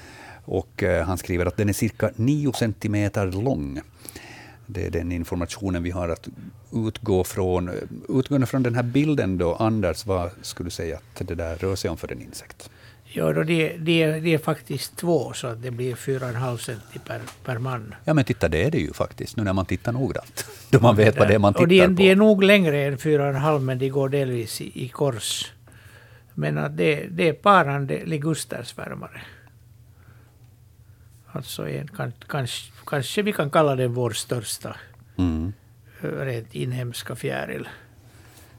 Och eh, han skriver att den är cirka 9 centimeter lång. Det är den informationen vi har att utgå från. Utgående från den här bilden då, Anders, vad skulle du säga att det där rör sig om för en insekt? Ja, då det, det, det är faktiskt två, så det blir 4,5 cm per, per man. Ja, men titta, det är det ju faktiskt, nu när man tittar noggrant. Då man vet vad det är man tittar och det är, på. Det är nog längre än 4,5, men de går delvis i, i kors. Men att det, det är parande ligustersvärmare. Alltså en, kan, kanske, kanske vi kan kalla den vår största mm. rent inhemska fjäril.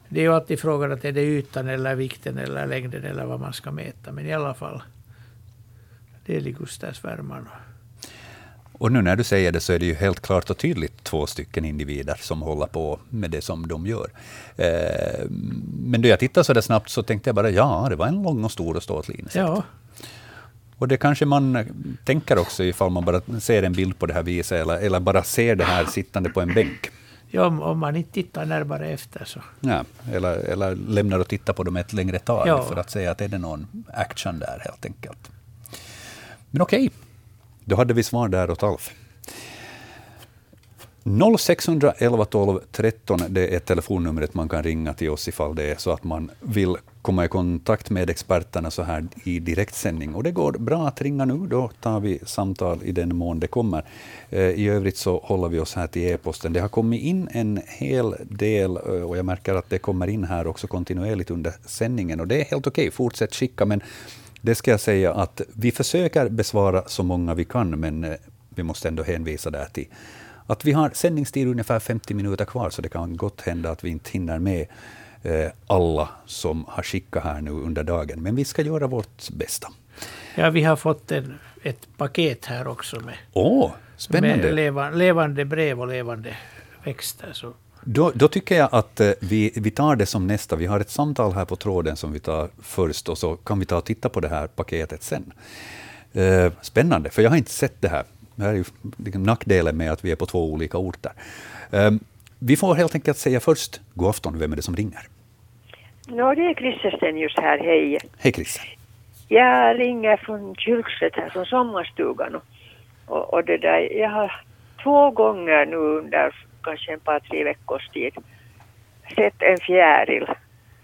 Det är ju alltid frågan att är det ytan eller vikten eller längden eller vad man ska mäta. Men i alla fall, det är ligustersvärmarna. Och nu när du säger det så är det ju helt klart och tydligt två stycken individer som håller på med det som de gör. Eh, men då jag tittade så där snabbt så tänkte jag bara, ja, det var en lång och stor och ståtlig insekt. Ja. Och det kanske man tänker också ifall man bara ser en bild på det här viset, eller, eller bara ser det här sittande på en bänk. Ja, om man inte tittar närmare efter så. Ja, eller, eller lämnar och tittar på dem ett längre tag ja. för att se att är det någon action där helt enkelt. Men okej, okay. då hade vi svar där åt Alf. 0611 12 13 det är telefonnumret man kan ringa till oss ifall det är så att man vill komma i kontakt med experterna så här i direktsändning. Och det går bra att ringa nu, då tar vi samtal i den mån det kommer. Eh, I övrigt så håller vi oss här till e-posten. Det har kommit in en hel del eh, och jag märker att det kommer in här också kontinuerligt under sändningen och det är helt okej, okay. fortsätt skicka men det ska jag säga att vi försöker besvara så många vi kan men eh, vi måste ändå hänvisa där till att vi har sändningstid ungefär 50 minuter kvar, så det kan gott hända att vi inte hinner med eh, alla som har skickat här nu under dagen. Men vi ska göra vårt bästa. Ja, vi har fått en, ett paket här också med, Åh, spännande. med leva, levande brev och levande växter. Så. Då, då tycker jag att eh, vi, vi tar det som nästa. Vi har ett samtal här på tråden som vi tar först och så kan vi ta och titta på det här paketet sen. Eh, spännande, för jag har inte sett det här. Det här är ju liksom nackdelen med att vi är på två olika orter. Eh, vi får helt enkelt säga först god afton. Vem är det som ringer? Nå, det är Christer Stenius här, hej. Hej Christer. Jag ringer från Kyrkslätt här, från sommarstugan. Och, och, och det där, jag har två gånger nu under kanske en par, tre veckors tid sett en fjäril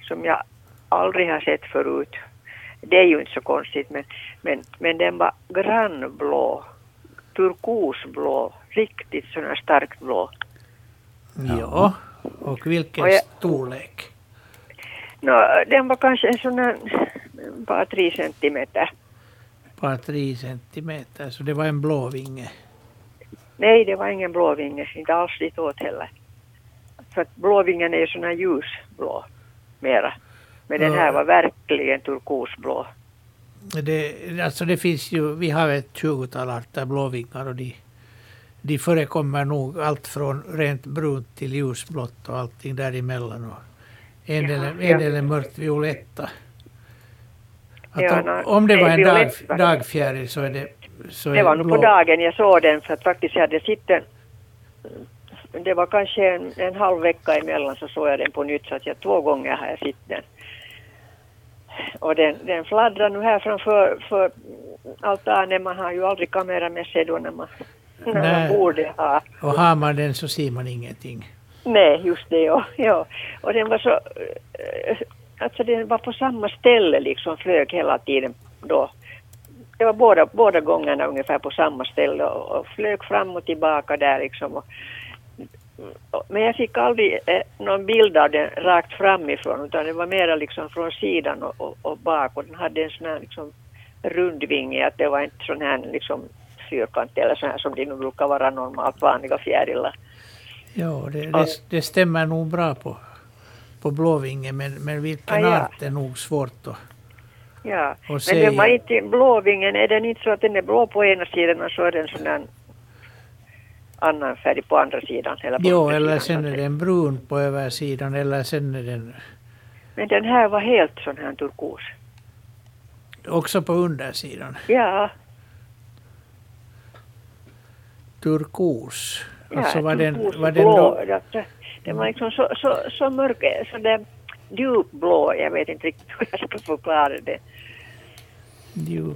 som jag aldrig har sett förut. Det är ju inte så konstigt, men, men, men den var grannblå, turkosblå, riktigt sån här starkt blå. Ja. Och vilken Och jag- storlek? Nå, den var kanske en sån här, par, tre centimeter. Bara tre centimeter, så det var en blåvinge. Nej, det var ingen blåvinge, inte alls ditåt heller. För att blåvingen är ju sån här ljusblå mera. Men den här var verkligen turkosblå. Det, alltså det finns ju, vi har ett tjugotal arter blåvingar och de, de förekommer nog allt från rent brunt till ljusblått och allting däremellan. Och en, del, en del är mörkt violetta. Att om, om det var en dag, dagfjäril så är det så Det är var nog på dagen jag såg den för att faktiskt jag hade sett den. Det var kanske en, en halv vecka emellan så såg jag den på nytt så att jag två gånger har jag sett den. Och den, den fladdrar nu här framför för altanen. Man har ju aldrig kamera med sig då när man, när man borde ha. Och har man den så ser man ingenting. Nej, just det, ja. ja. Och den var så... eh, Alltså den var på samma ställe liksom, flög hela tiden då. Det var båda, båda gångerna ungefär på samma ställe och, och flög fram och tillbaka där liksom. Och, men jag fick aldrig eh, någon bild av den rakt framifrån utan det var mera liksom från sidan och, och, och bak och den hade en sån här liksom rundvinge, att det var inte sån här liksom fyrkant eller sån här som det nu brukar vara normalt vanliga fjärilar. Ja, det, det, det stämmer nog bra på, på blåvingen men, men vilken Ah, ja. art är nog svårt att... Ja, Och men säg- den var inte blåvingen, är den inte så att den är blå på ena sidan och så är den sån där annan färg på andra sidan? Eller på Jo, eller sidan, sen är den brun på översidan eller sen är den Men den här var helt sån här turkos. också på undersidan. Ja, Turkos. ja Alltså var den, var den då, Det- Den var liksom så, så, så mörk, så där djupblå, jag vet inte riktigt hur jag ska förklara det.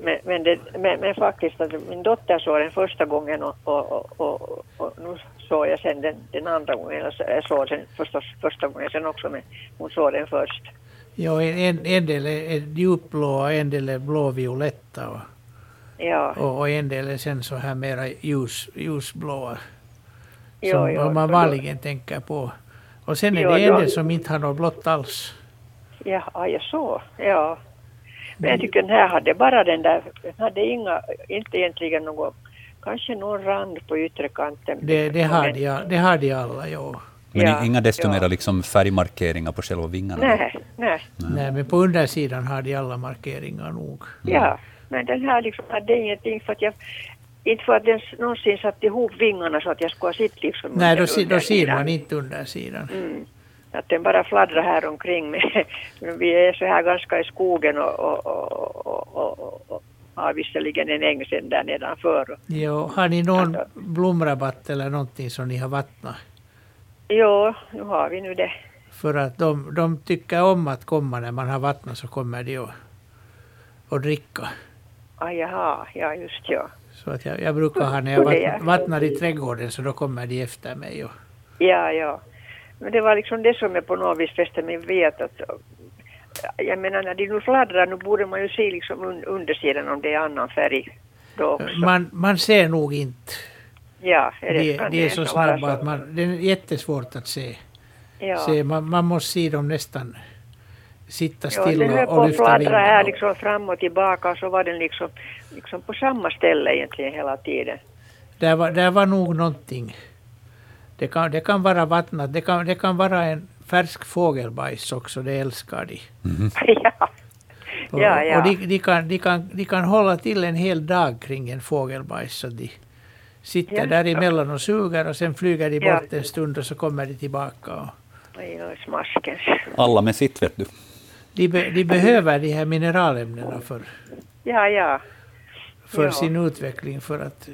Men, men, det, men, men faktiskt, att min dotter såg den första gången och, och, och, och, nu såg jag sen den, den andra gången. Eller så- Jag såg den förstås första gången sen också, men hon såg den först. jo, en, en del är är djupblå och en del är blåvioletta och, Ja, och, och en del är sen så här mera ljus, ljusblåa. Jo, Som jo, man vanligen tänker på. Och sen är Jo, det då- en del som inte har något blått alls. ja, ja, så, ja. Men jag tycker den här hade bara den där, den hade inga, inte egentligen något, kanske någon rand på yttre kanten. Det, det, har, de, det har de alla, jo. Men Ja, inga desto ja. mera liksom färgmarkeringar på själva vingarna? Nej, nej, Nej, men på undersidan har de alla markeringar nog. ja. Men den här liksom hade ingenting för att jag, inte för att den någonsin satt ihop vingarna så att jag skulle ha sett liksom Nej, då, då ser man inte undersidan. Mm. Att den bara fladdrar här omkring med, vi är så här ganska i skogen och, och, och, och, och, har visserligen en äng sen där nedanför. Jo, har ni någon Alltså- blomrabatt eller någonting som ni har vattnat? Jo, nu har vi nu det. För att de, de tycker om att komma när man har vattnat så kommer de och, och dricka. Ah, jaha, ja just ja. Så att jag, jag brukar ha när jag vattnar, vattnar i trädgården så då kommer de efter mig. Och, Ja, ja. Men det var liksom det som jag på något vis fäste mig vid att, att jag menar när de nu fladdrar nu borde man ju se liksom un, undersidan om det är annan färg då också. man, man ser nog inte. ja, är det, De, de är så snabba att man, det är jättesvårt att se. Ja. se man, man måste se dem nästan sitta Ja, den still höll och, på och att lyfta fladdra vingarna. här liksom fram och tillbaka och så var den liksom, liksom på samma ställe egentligen hela tiden. Där var, där var nog någonting. Det kan, det kan vara vattnat, det kan, det kan vara en färsk fågelbajs också, det älskar de. ja. Och, ja, ja. och de, de, kan, de, kan, de kan hålla till en hel dag kring en fågelbajs. Så de sitter ja. där emellan och suger och sen flyger de bort en stund och så kommer de tillbaka. Och... Alla med sitt vet du. De, be, de behöver de här mineralämnena för, ja, ja. för ja. sin utveckling. För att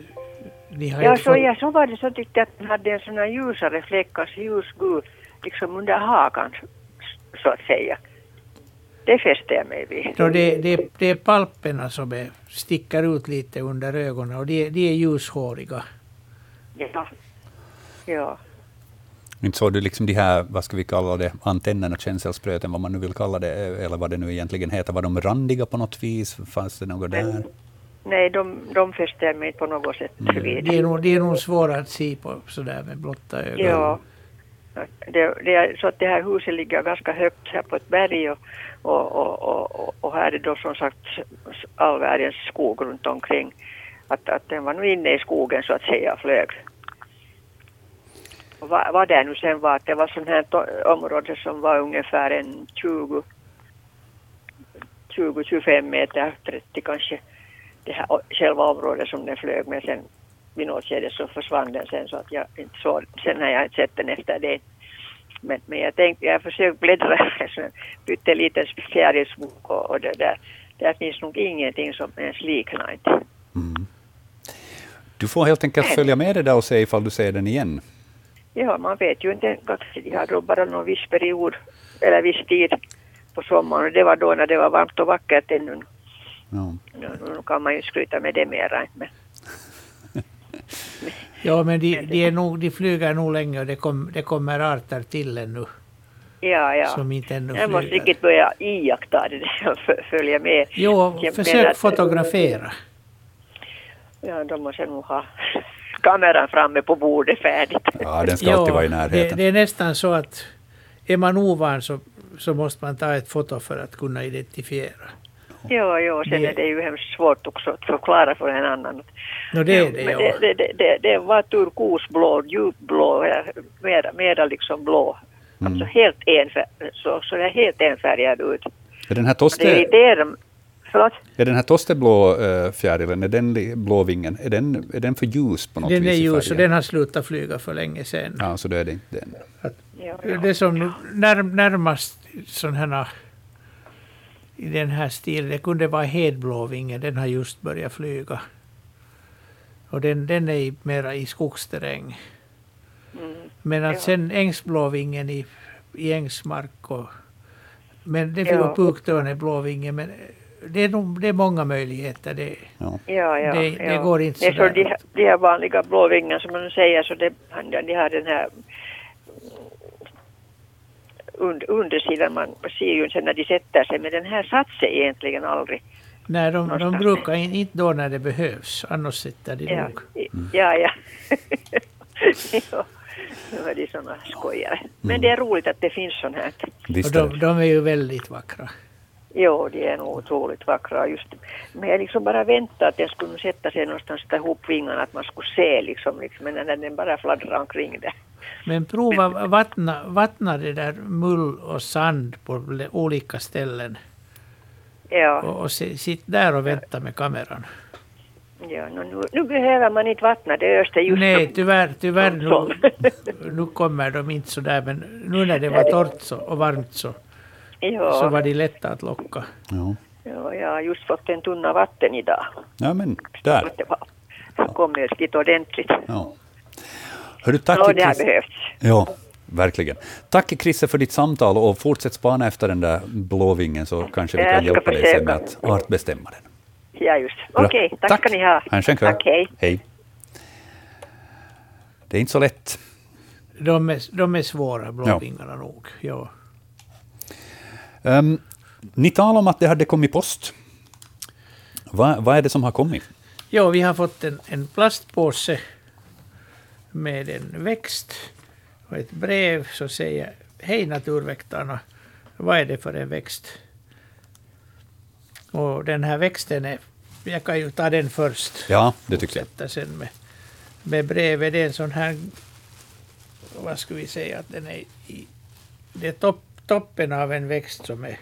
ja, så, fått... ja, så var det så tyckte jag att den hade en sån här ljusare fläck, alltså ljusgul, liksom under hakan så att säga. Det fäste jag mig vid. No, det, det, det är palperna som är, sticker ut lite under ögonen och de, de är ljushåriga. Ja. ja. Inte såg du liksom de här, vad ska vi kalla det, antennerna, känselspröten, vad man nu vill kalla det, eller vad det nu egentligen heter, var de randiga på något vis? Fanns det något där? Nej, de, de fäster mig inte på något sätt mm. Det är, nog, det är nog svårare att se på sådär med blotta ögon. Ja. Det, det, är så att det här huset ligger ganska högt här på ett berg och, och, och, och, och här är då som sagt all världens skog runt omkring. Att, att den var nu inne i skogen så att säga flög. Och vad, vad det nu sen var, att det var sånt här område som var ungefär en 20 20-25 meter, 30 kanske, det här själva området som den flög med sen vid något skede så försvann den sen så att jag inte såg, sen har jag inte sett den efter det. Men, men jag tänkte, jag har försökt bläddra en pytteliten fjärilsbok och, och det där, där finns nog ingenting som ens liknar inte. Mm. Du får helt enkelt följa med det där och se ifall du ser den igen. Ja, man vet ju inte. De har då bara någon viss period, eller viss tid på sommaren. Det var då när det var varmt och vackert ännu. Ja. Nu, nu kan man ju skryta med det mera. Men ja, men de, de, är nog, de flyger nog länge och det, kom, det kommer arter till ännu. Ja, ja. Som inte ännu Jag måste riktigt börja iaktta det och följa med. Jo, försök att, fotografera. Ja, då måste jag nog ha kameran framme på bordet färdigt. Ja, den ska alltid vara i närheten. Det, det, är nästan så att är man ovan så, så måste man ta ett foto för att kunna identifiera. Jo, jo, sen det... är det ju hemskt svårt också att förklara för en annan. No, det är det, ja. det, det, det, det, det var turkosblå, djupblå, mera, mera liksom blå. Mm. Alltså helt enfärgad, så, så det är helt enfärgad ut. Är den här toste... Det är, Förlåt? Är den här tosteblå äh, fjärilen, är den blåvingen, är den, är den för ljus på något den vis? Den är ljus och den har slutat flyga för länge sedan. Ja, så då är det inte den. Att, ja, ja. Det som när, närmast sådana här i den här stilen. Det kunde vara hedblåvingen, den har just börjat flyga. Och den, den är mera i skogsterräng. Mm. Men att ja. sen ängsblåvingen i, i ängsmark och... Men det ja. och puktörn är blåvingen, men det är, nog, det är många möjligheter. Det, ja. Ja, ja, det, det går inte så, så de, de här vanliga blåvingarna som man säger, så det, de har den här und, undersidan, man ser ju inte när de sätter sig, men den här satt sig egentligen aldrig. Nej, de, de brukar inte då när det behövs, annars sitter de ja, nog. Ja, ja. ja. Nu är de sådana skojare. Men mm. det är roligt att det finns sånt här. Och de, de är ju väldigt vackra. Jo, de är nog otroligt vackra. Just, men jag liksom bara väntade att den skulle sätta sig någonstans där ihop vingarna, att man skulle se liksom, liksom men när den bara fladdrar omkring där. Men prova vattna, vattna det där mull och sand på olika ställen. Ja. Och, och sitt där och vänta med kameran. Ja, nu, nu behöver man inte vattna, det öste just Nej, tyvärr, tyvärr nu, nu kommer de inte så där, men nu när det var torrt så, och varmt så, ja. så var de lätta att locka. Ja. Ja, jag har just fått en tunna vatten idag. Ja, men där. Det var, kom riktigt ordentligt. Ja. Hörru, tack ja, det har behövts. Ja, verkligen. Tack Chrisse för ditt samtal och fortsätt spana efter den där blåvingen så kanske vi kan hjälpa dig sen med att artbestämma den. Ja, just. Okej, okay, tack, tack ska ni ha. Ha en skön kväll. Tack, hej. hej. Det är inte så lätt. De är, de är svåra, blåvingarna ja. nog. Ja. Um, ni talar om att det hade kommit post. Va, vad är det som har kommit? Ja, vi har fått en, en plastpåse med en växt och ett brev som säger Hej naturväktarna, vad är det för en växt? Och den här växten är, jag kan ju ta den först. Ja, det tycker jag. Sen med, med brevet, det är en sån här, vad ska vi säga, att den är i, det är topp, toppen av en växt som är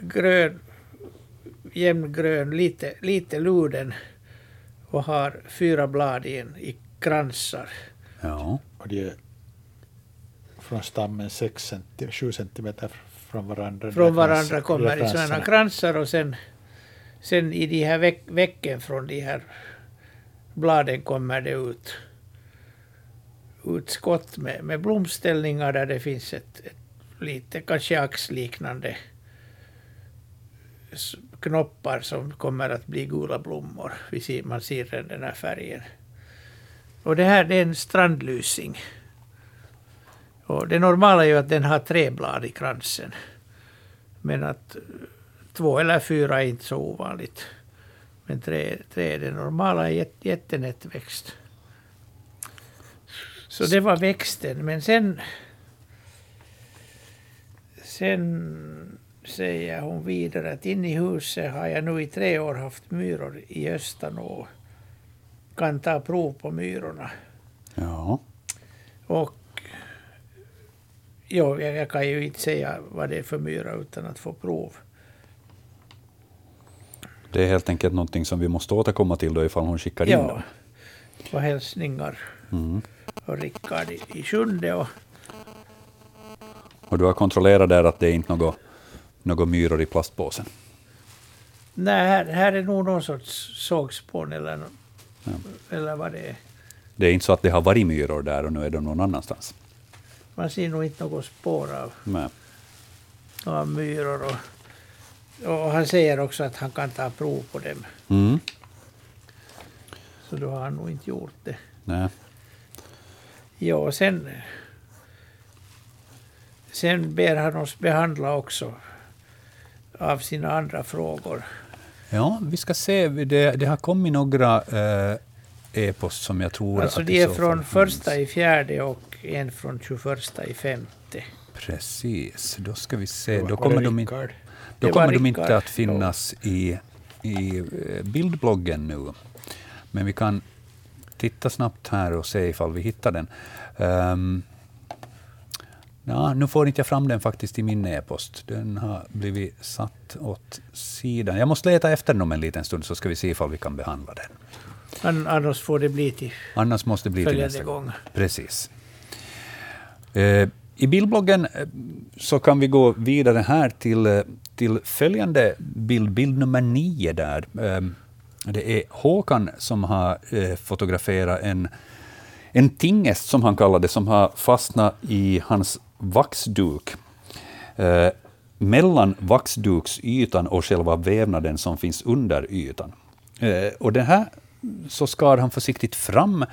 grön, jämngrön, lite, lite luden och har fyra blad i, en, i kransar. Ja. Och de är från stammen 6 cm, 7 centimeter från varandra. Från varandra kommer i sådana kransar och sen, sen i de här veck, vecken från de här bladen kommer det ut, ut skott med, med blomställningar där det finns ett, ett lite kanske axliknande knoppar som kommer att bli gula blommor. Vi ser, man ser den, den här färgen. Och det här det är en strandlysing. Och det normala är ju att den har tre blad i kransen. Men att eh, två eller fyra är inte så ovanligt. Men tre, tre är det normala, jät, jättenätt växt. Så det var växten, men sen... Sen säger hon vidare att in i huset har jag nu i tre år haft myror i östan och kan ta prov på myrorna. Ja. Och jo, jag, kan ju inte säga vad det är för myra utan att få prov. Det är helt enkelt någonting som vi måste återkomma till då ifall hon skickar in dem. Ja, och hälsningar Mm. och Rickard i, i sjunde och Och du har kontrollerat där att det är inte något, något myror i plastpåsen. nej, här, här är nog någon sorts sågspån eller, nå- Ja. eller vad det är. Det är inte så att det har varit myror där och nu är de någon annanstans. Man ser nog inte något spår av, Nej. myror. Och, och han säger också att han kan ta prov på dem. Mm. Så då har han nog inte gjort det. Nej. Ja, och sen, sen ber han oss behandla också av sina andra frågor. Ja, vi ska se. Det, det har kommit några eh, e-post som jag tror Alltså att de i är från första i fjärde och en från 21 i femte. Precis, då ska vi se. Det Då kommer, det de, in, då Det kommer de inte att finnas i, i eh, bildbloggen nu. Men vi kan titta snabbt här och se ifall vi hittar den. Um, ja, nu får inte jag fram den faktiskt i min e-post. Den har blivit satt åt sidan. Jag måste leta efter den om en liten stund, så ska vi se ifall vi kan behandla den. An- Annars får det bli till Annars måste det bli till nästa gång. gång. Precis. Eh, I bildbloggen eh, så kan vi gå vidare här till, eh, till följande bild, bild nummer nio där. Eh, det är Håkan som har eh, fotograferat en, en tingest, som han kallar det, som har fastnat i hans vaxduk. Eh, mellan vaxduksytan och själva vävnaden som finns under ytan. Eh, och det här så skar han försiktigt fram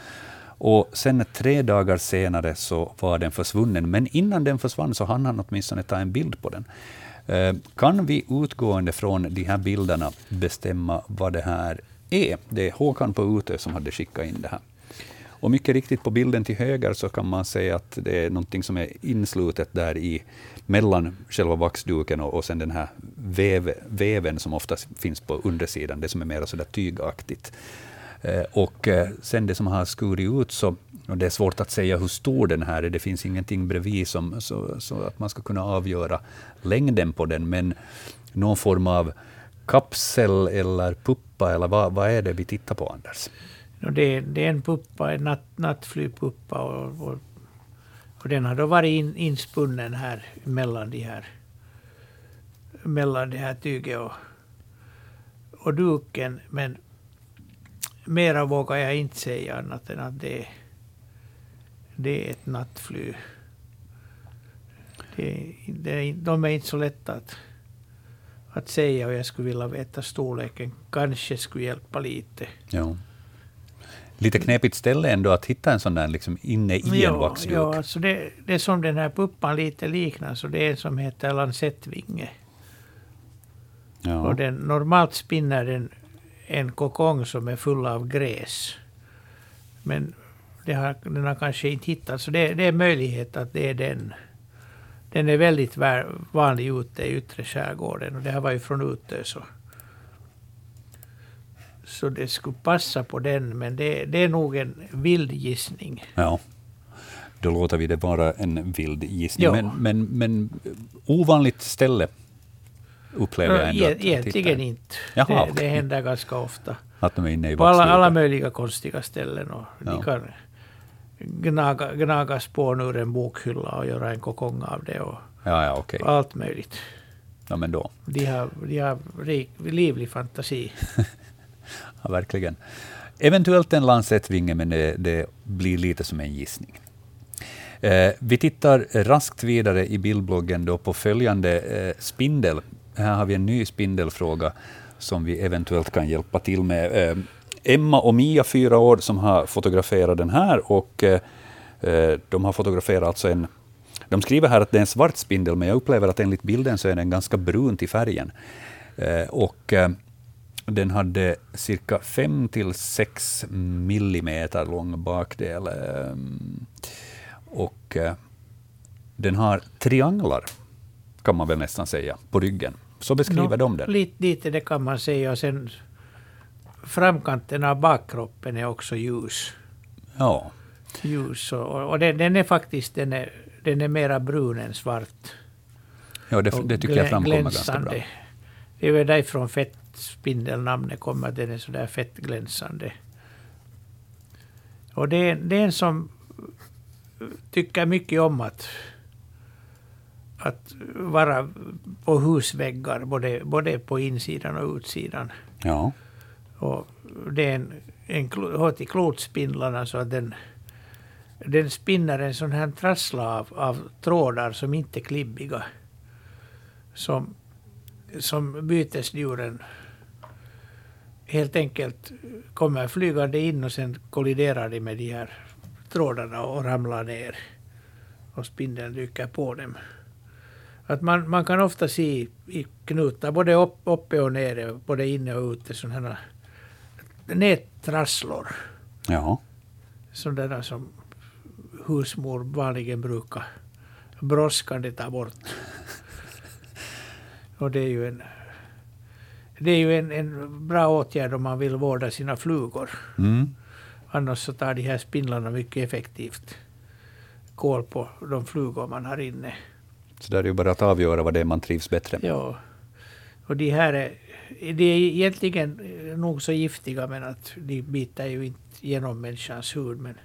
och sen tre dagar senare så var den försvunnen. Men innan den försvann så hann han åtminstone ta en bild på den. Eh, Kan vi utgående från de här bilderna bestämma vad det här är? Det är Håkan på Utö som hade skickat in det här. Och mycket riktigt på bilden till höger så kan man säga att det är någonting som är inslutet där i mellan själva vaxduken och, och sen den här väv, väven som oftast finns på undersidan, det som är mer sådär tygaktigt. Eh, och eh, sen det som har skurit ut, så, och det är svårt att säga hur stor den här är, det finns ingenting bredvid som, så, så att man ska kunna avgöra längden på den, men någon form av kapsel eller puppa, eller vad, vad är det vi tittar på, Anders? Det, är- det är en puppa, en natt, nattflygpuppa och, och, och den har då varit in, inspunnen här mellan de här mellan det här tyget och, och duken. Men mera vågar jag inte säga annat än att det, det är ett nattflyg. Det, det, de är inte så lätta att, att säga och jag skulle vilja veta storleken. Kanske skulle hjälpa lite. Ja. Lite knepigt ställe ändå att hitta en sån där liksom inne i en vaxduk. ja alltså det, det är som den här puppan lite liknar, så det är en som heter lansettvinge. Ja. Och den, normalt spinner den en kokong som är full av gräs. Men det har, den har kanske inte hittat, så det, det är möjlighet att det är den. Den är väldigt vanlig ute i yttre skärgården och det här var ju från Utö så. Så det skulle passa på den, men det, det är nog en vild gissning. ja. Då låter vi det vara en vild gissning. Ja. Men, men, men ovanligt ställe upplever jag ändå. att Egentligen inte. Jaha, det, okay. det händer ganska ofta. Att de är inne i På alla, alla möjliga konstiga ställen. Och ja. De kan gnaga, gnaga spån ur en bokhylla och göra en kokong av det. Och ja, ja, okay. Allt möjligt. Ja, men då. De har, de har rik, livlig fantasi. ja, verkligen. Eventuellt en lansettvinge, men det, det, blir lite som en gissning. Eh, vi tittar raskt vidare i bildbloggen då på följande eh, spindel. Här har vi en ny spindelfråga som vi eventuellt kan hjälpa till med. Eh, Emma och Mia, fyra år, som har fotograferat den här. Och, eh, eh de har fotograferat alltså en... De skriver här att det är en svart spindel, men jag upplever att enligt bilden så är den ganska brun till färgen. Eh, och eh, den hade cirka 5 till 6 millimeter lång bakdel. Eh, och eh, den har trianglar, kan man väl nästan säga, på ryggen. Så beskriver no, de den. Lite, lite det kan man säga. Sen framkanten av bakkroppen är också ljus. Ja. Ljus och, och den, den, är faktiskt den är, den är mera brun än svart. Ja, det, det tycker jag framkommer ganska bra. Det är väl därifrån fettspindelnamnet kommer, att den är sådär fettglänsande. Och det är, det är en som tycker mycket om att, att vara på husväggar, både, både på insidan och utsidan. Ja. Och det är en, en, hör till klotspindlarna så att den, den spinner en sån här trassla av, av trådar som inte är klibbiga. Som, som bytesdjuren helt enkelt kommer flygande in och sen kolliderar de med de här trådarna och ramlar ner. Och spindeln rycker på dem. Att man, man kan ofta se i knutar, både upp, uppe och nere, både inne och ute, sådana nättrasslor. Ja. Sådana som husmor vanligen brukar brådskande ta bort. och det är ju en det är ju en, en bra åtgärd om man vill vårda sina flugor. Mm. Annars så tar de här spindlarna mycket effektivt koll på de flugor man har inne. Så där är det ju bara att avgöra vad det är man trivs bättre med. Ja. Och de här är, de är egentligen nog så giftiga men att de biter ju inte genom människans hud. Men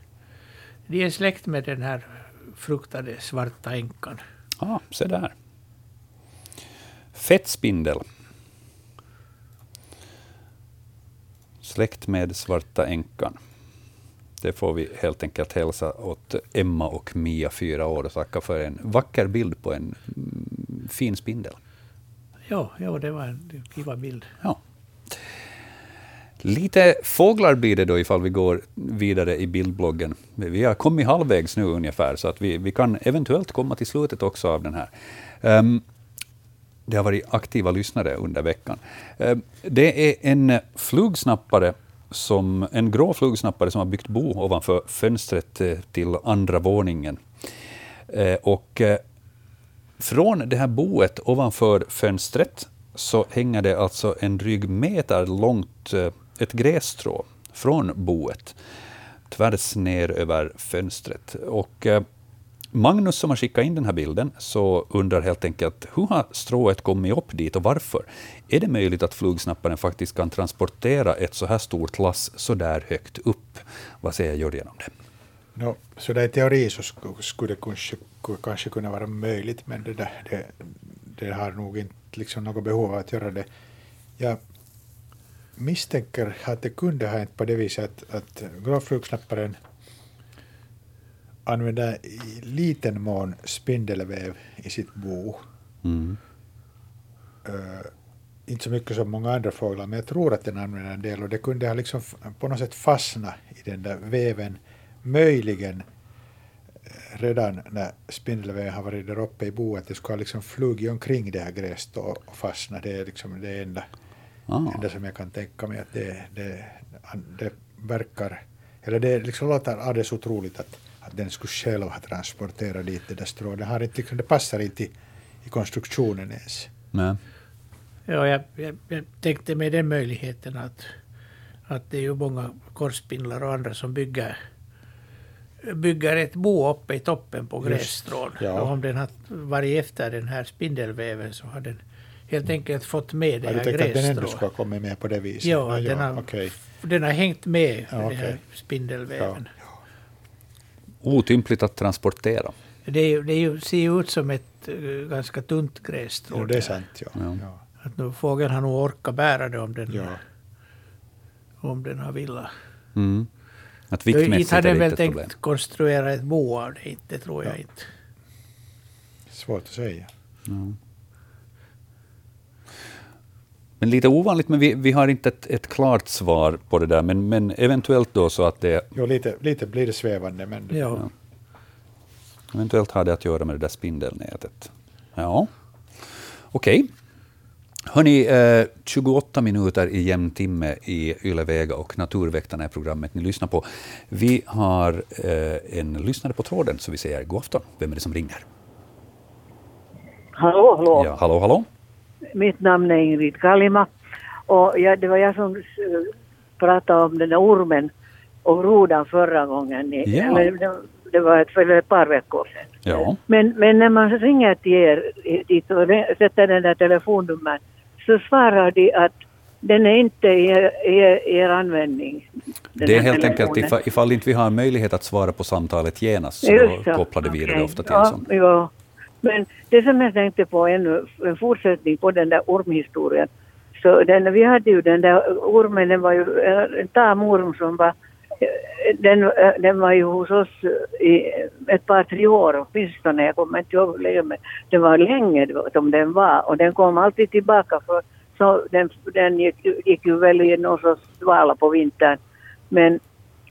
de är släkt med den här fruktade svarta änkan. Ja, ah, se där. Fettspindel. Släkt med svarta änkan. Det får vi helt enkelt hälsa åt Emma och Mia, fyra år, och tacka för en vacker bild på en mm, fin spindel. Ja, ja det var en kiva bild. Ja. Lite fåglar blir det då ifall vi går vidare i bildbloggen. Vi har kommit halvvägs nu ungefär, så att vi, vi kan eventuellt komma till slutet också av den här. Um, det har varit aktiva lyssnare under veckan. Eh, det är en flugsnappare som en grå flugsnappare som har byggt bo ovanför fönstret eh, till andra våningen. Eh, och från det här boet ovanför fönstret så hänger det alltså en dryg meter långt ett grässtrå från boet tvärs ner över fönstret. Och Magnus som har skickat in den här bilden så undrar helt enkelt hur har strået kommit upp dit och varför? Är det möjligt att flugsnapparen faktiskt kan transportera ett så här stort lass så där högt upp? Vad säger Jörgen om det? No, så där i teori så skulle det kanske, kanske kunna vara möjligt, men det, där, det, det har nog inte liksom något behov av att göra det. Jag misstänker att det kunde ha hänt på det viset att, att gråflugsnapparen använder i liten mån spindelväv i sitt bo. Mm. Uh, inte så mycket som många andra fåglar, men jag tror att den använder en del och det kunde ha liksom på något sätt fastnat i den där väven, möjligen eh, redan när spindelväven har varit där uppe i boet, det skulle ha liksom flugit omkring det här gräset och fastnat. Det är liksom det enda, ah. enda som jag kan tänka mig att det, det, det verkar, eller det liksom låter alldeles otroligt att att den skulle själv ha transporterat dit det där strået. Det, har inte, liksom, det passar inte i, i konstruktionen ens. Nej. Ja, jag, jag, jag, tänkte med den möjligheten att, att det är ju många korsspindlar och andra som bygger, bygger ett bo uppe i toppen på grässtrån. Ja. Och om den har varit efter den här spindelväven så har den helt enkelt fått med det Ja, här du tänkte att den ändå grässtrået. skulle ha kommit med på det viset? Ja, den har, okej. den har hängt med Ja, den här spindelväven. Otympligt att transportera. Det, är, det är ju, ser ju ut som ett eh, ganska tunt grässtrå. det är sant. Ja. Ja. Ja. Att nu, fågeln har nog orkat bära det om den, Ja. om den har velat. Mm. Att Inte viktmässigt har är det väl inte ett tänkt problem. konstruera ett bo av det, inte, det tror jag Ja. inte. Svårt att säga. Men lite ovanligt, men vi, vi har inte ett, ett klart svar på det där. Men, men eventuellt då så att det Jo, lite, lite blir det svävande, men Ja. eventuellt har det att göra med det där spindelnätet. Ja, okej. Hörni, eh, 28 minuter i jämn timme i Yle Vega och Naturväktarna är programmet ni lyssnar på. Vi har eh, en lyssnare på tråden, så vi säger god afton. Vem är det som ringer? Hallå, hallå. Ja, hallå, hallå? Mitt namn är Ingrid Kalima. Och jag, det var jag som eh, pratade om den där ormen och grodan förra gången. Ja. eller, det, var ett, för ett par veckor sedan. Ja. Men, men när man ringer till er dit och sätter den där telefonnummer så svarar de att den är inte i er, i er, er användning. Det är helt enkelt ifall, ifall inte vi har möjlighet att svara på samtalet genast, så Just kopplar det vidare Okej. ofta till ja, sånt. Ja. Men det som jag tänkte på ännu, en fortsättning på den där ormhistorien. Så den, vi hade ju den där ormen, den var ju en tamorm som var, den, den var ju hos oss i ett par, tre år åtminstone. Jag kommer inte ihåg hur länge, men det var länge som den var. Och den kom alltid tillbaka för så den, den gick, gick ju väl i någon sorts svala på vintern. Men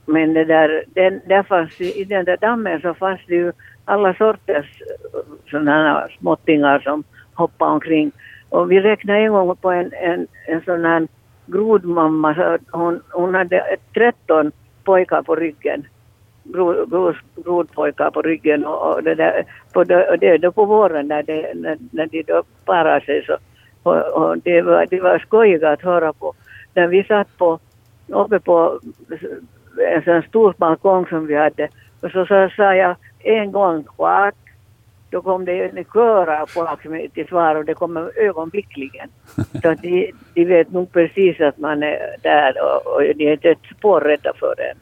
men det där, den, där fanns, i den där dammen så fanns det ju alla sorters eh, sådana småttingar som hoppade omkring. Och vi räknade en gång på en, en, en sån här grodmamma, så att hon, hon hade 13 pojkar på ryggen. Grod, grod, Grodpojkar på ryggen och, och det där, på och det då på våren när, det, när, när de då parar sig så. Och, och det, var, det var skojiga att höra på. När vi satt på, uppe på en sån stor balkong som vi hade. Och så sa, sa jag en gång kvart. Då kom det en kör av folk till svar och det kommer ögonblickligen. Så att de, de vet nog precis att man är där och, och de är inte ett spår rädda för det.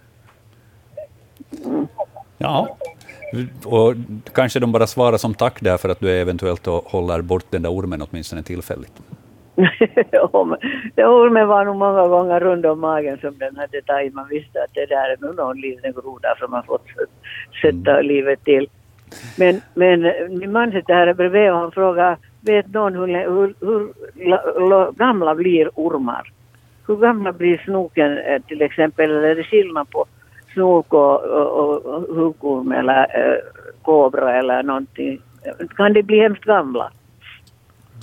Ja. Och kanske de bara svarar som tack där för att du eventuellt håller bort den där ormen åtminstone tillfälligt. Den ormen var nog många gånger runt om magen som den hade tagit. Man visste att det där är nog någon liten groda som har fått sätta livet till. Men, men eh, min man sitter här bredvid och han frågar, vet någon hur, hur, hur la- la- gamla blir ormar? Hur gamla blir snoken eh, till exempel? Eller är det skillnad på snok och, och, och huggorm eller äh, kobra eller någonting? Kan de bli hemskt gamla?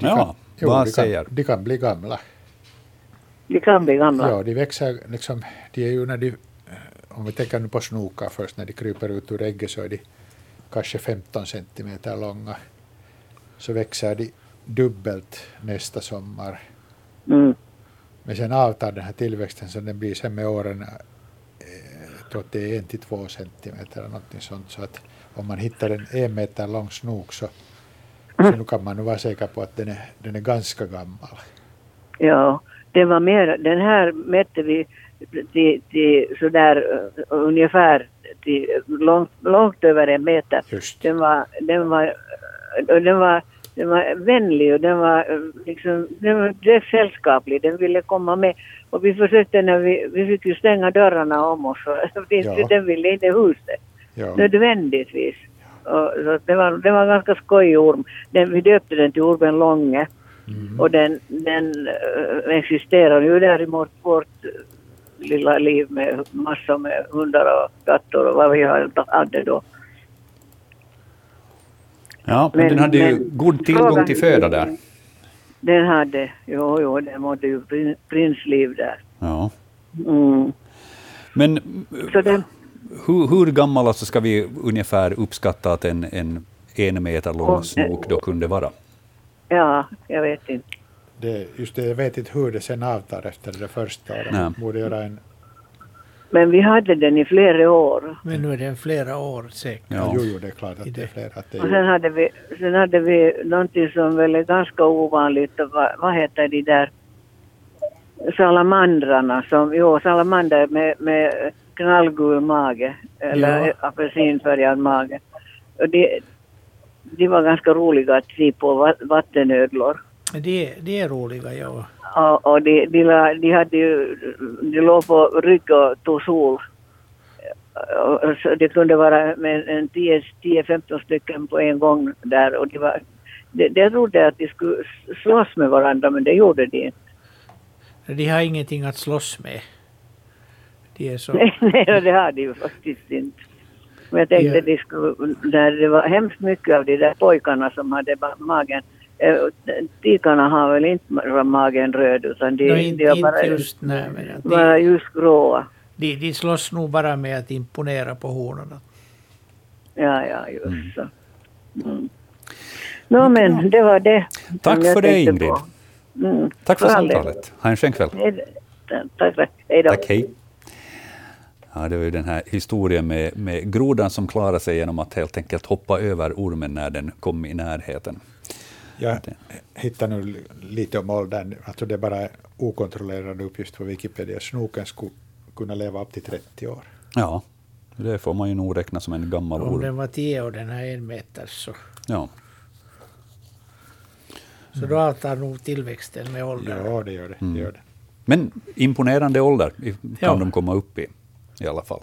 Ja, Jo, vad de, säger kan, de kan bli gamla. De kan bli gamla. Ja, de växer liksom, de är ju när de, eh, om vi tänker nu på snokar först, när de kryper ut ur ägget så är de kanske 15 centimeter långa. Så växer de dubbelt nästa sommar. Mm. Men sen avtar den här tillväxten så den blir sen med åren, eh, jag tror att det är en till två centimeter eller någonting sånt. Så att om man hittar en en meter lång snok så, så nu kan man nog vara säker på att den är, den är ganska gammal. Ja, det var mer, den här mätte vi till, till sådär uh, ungefär till långt, långt över en meter. Just. Den var, den var, och den var, den var vänlig och den var uh, liksom, den var direkt sällskaplig. Den ville komma med. Och vi försökte när vi, vi fick ju stänga dörrarna om oss för Ja. den ville inte i huset Ja. nödvändigtvis. Så det, var, det var en ganska skojig orm. Den, vi döpte den till ormen Långe. Mm. Och den, den existerar ju där i vårt, lilla liv med massor med hundar och katter och vad vi hade då. Ja, men, Men- den hade ju men- god tillgång till föda där. Den hade, jo, jo, den mådde ju prin, prinsliv där. Ja. Mm. Men Så den, hur, hur gammal alltså ska vi ungefär uppskatta att en, en en meter lång Och- snok då kunde vara? ja, jag vet inte. Det, just det, jag vet inte hur det sen avtar efter det första året. Nej. Man borde göra en, Men vi hade den i flera år. Men nu är den flera år säkert. Ja. Jo, jo, det är klart att det är flera. Att det är och sen hade, vi, sen hade vi någonting som väl är ganska ovanligt. Vad, vad heter de där salamandrarna? Som, jo, salamander med, med knallgul mage. Eller ja. apelsinfärgad mage. Och de, de var ganska roliga att se på, vattenödlor. De, de är roliga, ja. Och, och de, de, de, hade ju, de låg på rygg och tog sol. Så det kunde vara med en 10-15 stycken på en gång där. Och de, var, de, de trodde att de skulle slåss med varandra men det gjorde de inte. De har ingenting att slåss med. De är så... nej, det har de ju faktiskt inte. Men jag tänkte ja. de skulle, när det var hemskt mycket av de där pojkarna som hade magen Eh, tikarna har väl inte magen röd utan de, no, inte, de bara, just, nej, men bara just gråa. De, de slåss nog bara med att imponera på honorna. Ja, ja, just mm. så. Mm. Nå men det var det. Tack för det Ingrid. Mm. Tack för, för samtalet. Ha en skön kväll. Tack, hej då. Tack, hej. Ja, det var ju den här historien med, med grodan som klarade sig genom att helt enkelt hoppa över ormen när den kom i närheten. Jag hittar nu lite om åldern, alltså det är bara okontrollerad uppgift på Wikipedia. Snoken skulle kunna leva upp till 30 år. Ja, det får man ju nog räkna som en gammal orm. Om den var 10 år, den här en meter, så... Ja. Så då avtar nog tillväxten med åldern. Ja, det gör det. Mm. det, gör det. Men imponerande ålder kan ja. de komma upp i, i alla fall.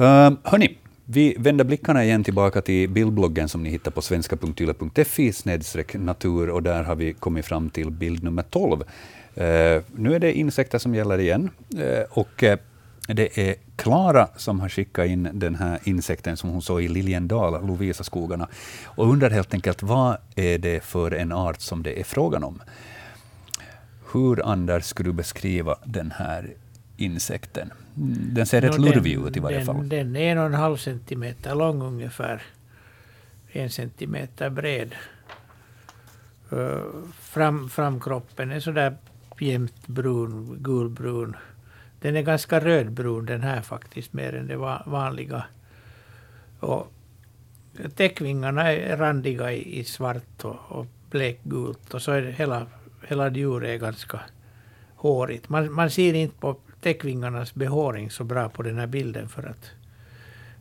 Uh, hörni, vi vänder blickarna igen tillbaka till bildbloggen som ni hittar på svenska.yle.fi natur och där har vi kommit fram till bild nummer 12. Uh, ehm, nu är det insekter som gäller igen. Uh, och uh, det är Klara som har skickat in den här insekten som hon såg i Liljendal, Lovisa-skogarna, och undrar helt enkelt vad är det för en art som det är frågan om. Hur, Anders, skulle du beskriva den här insekten? Den ser rätt no, lurvig ut i varje den, fall. Den är en och en halv centimeter lång ungefär. En centimeter bred. Uh, fram, framkroppen är sådär jämnt brun, gulbrun. Den är ganska rödbrun den här faktiskt, mer än det vanliga. Och täckvingarna är randiga i, i svart och, och blekgult och så är det hela, hela djuret ganska hårigt. Man, man ser inte på täckvingarnas behåring så bra på den här bilden för att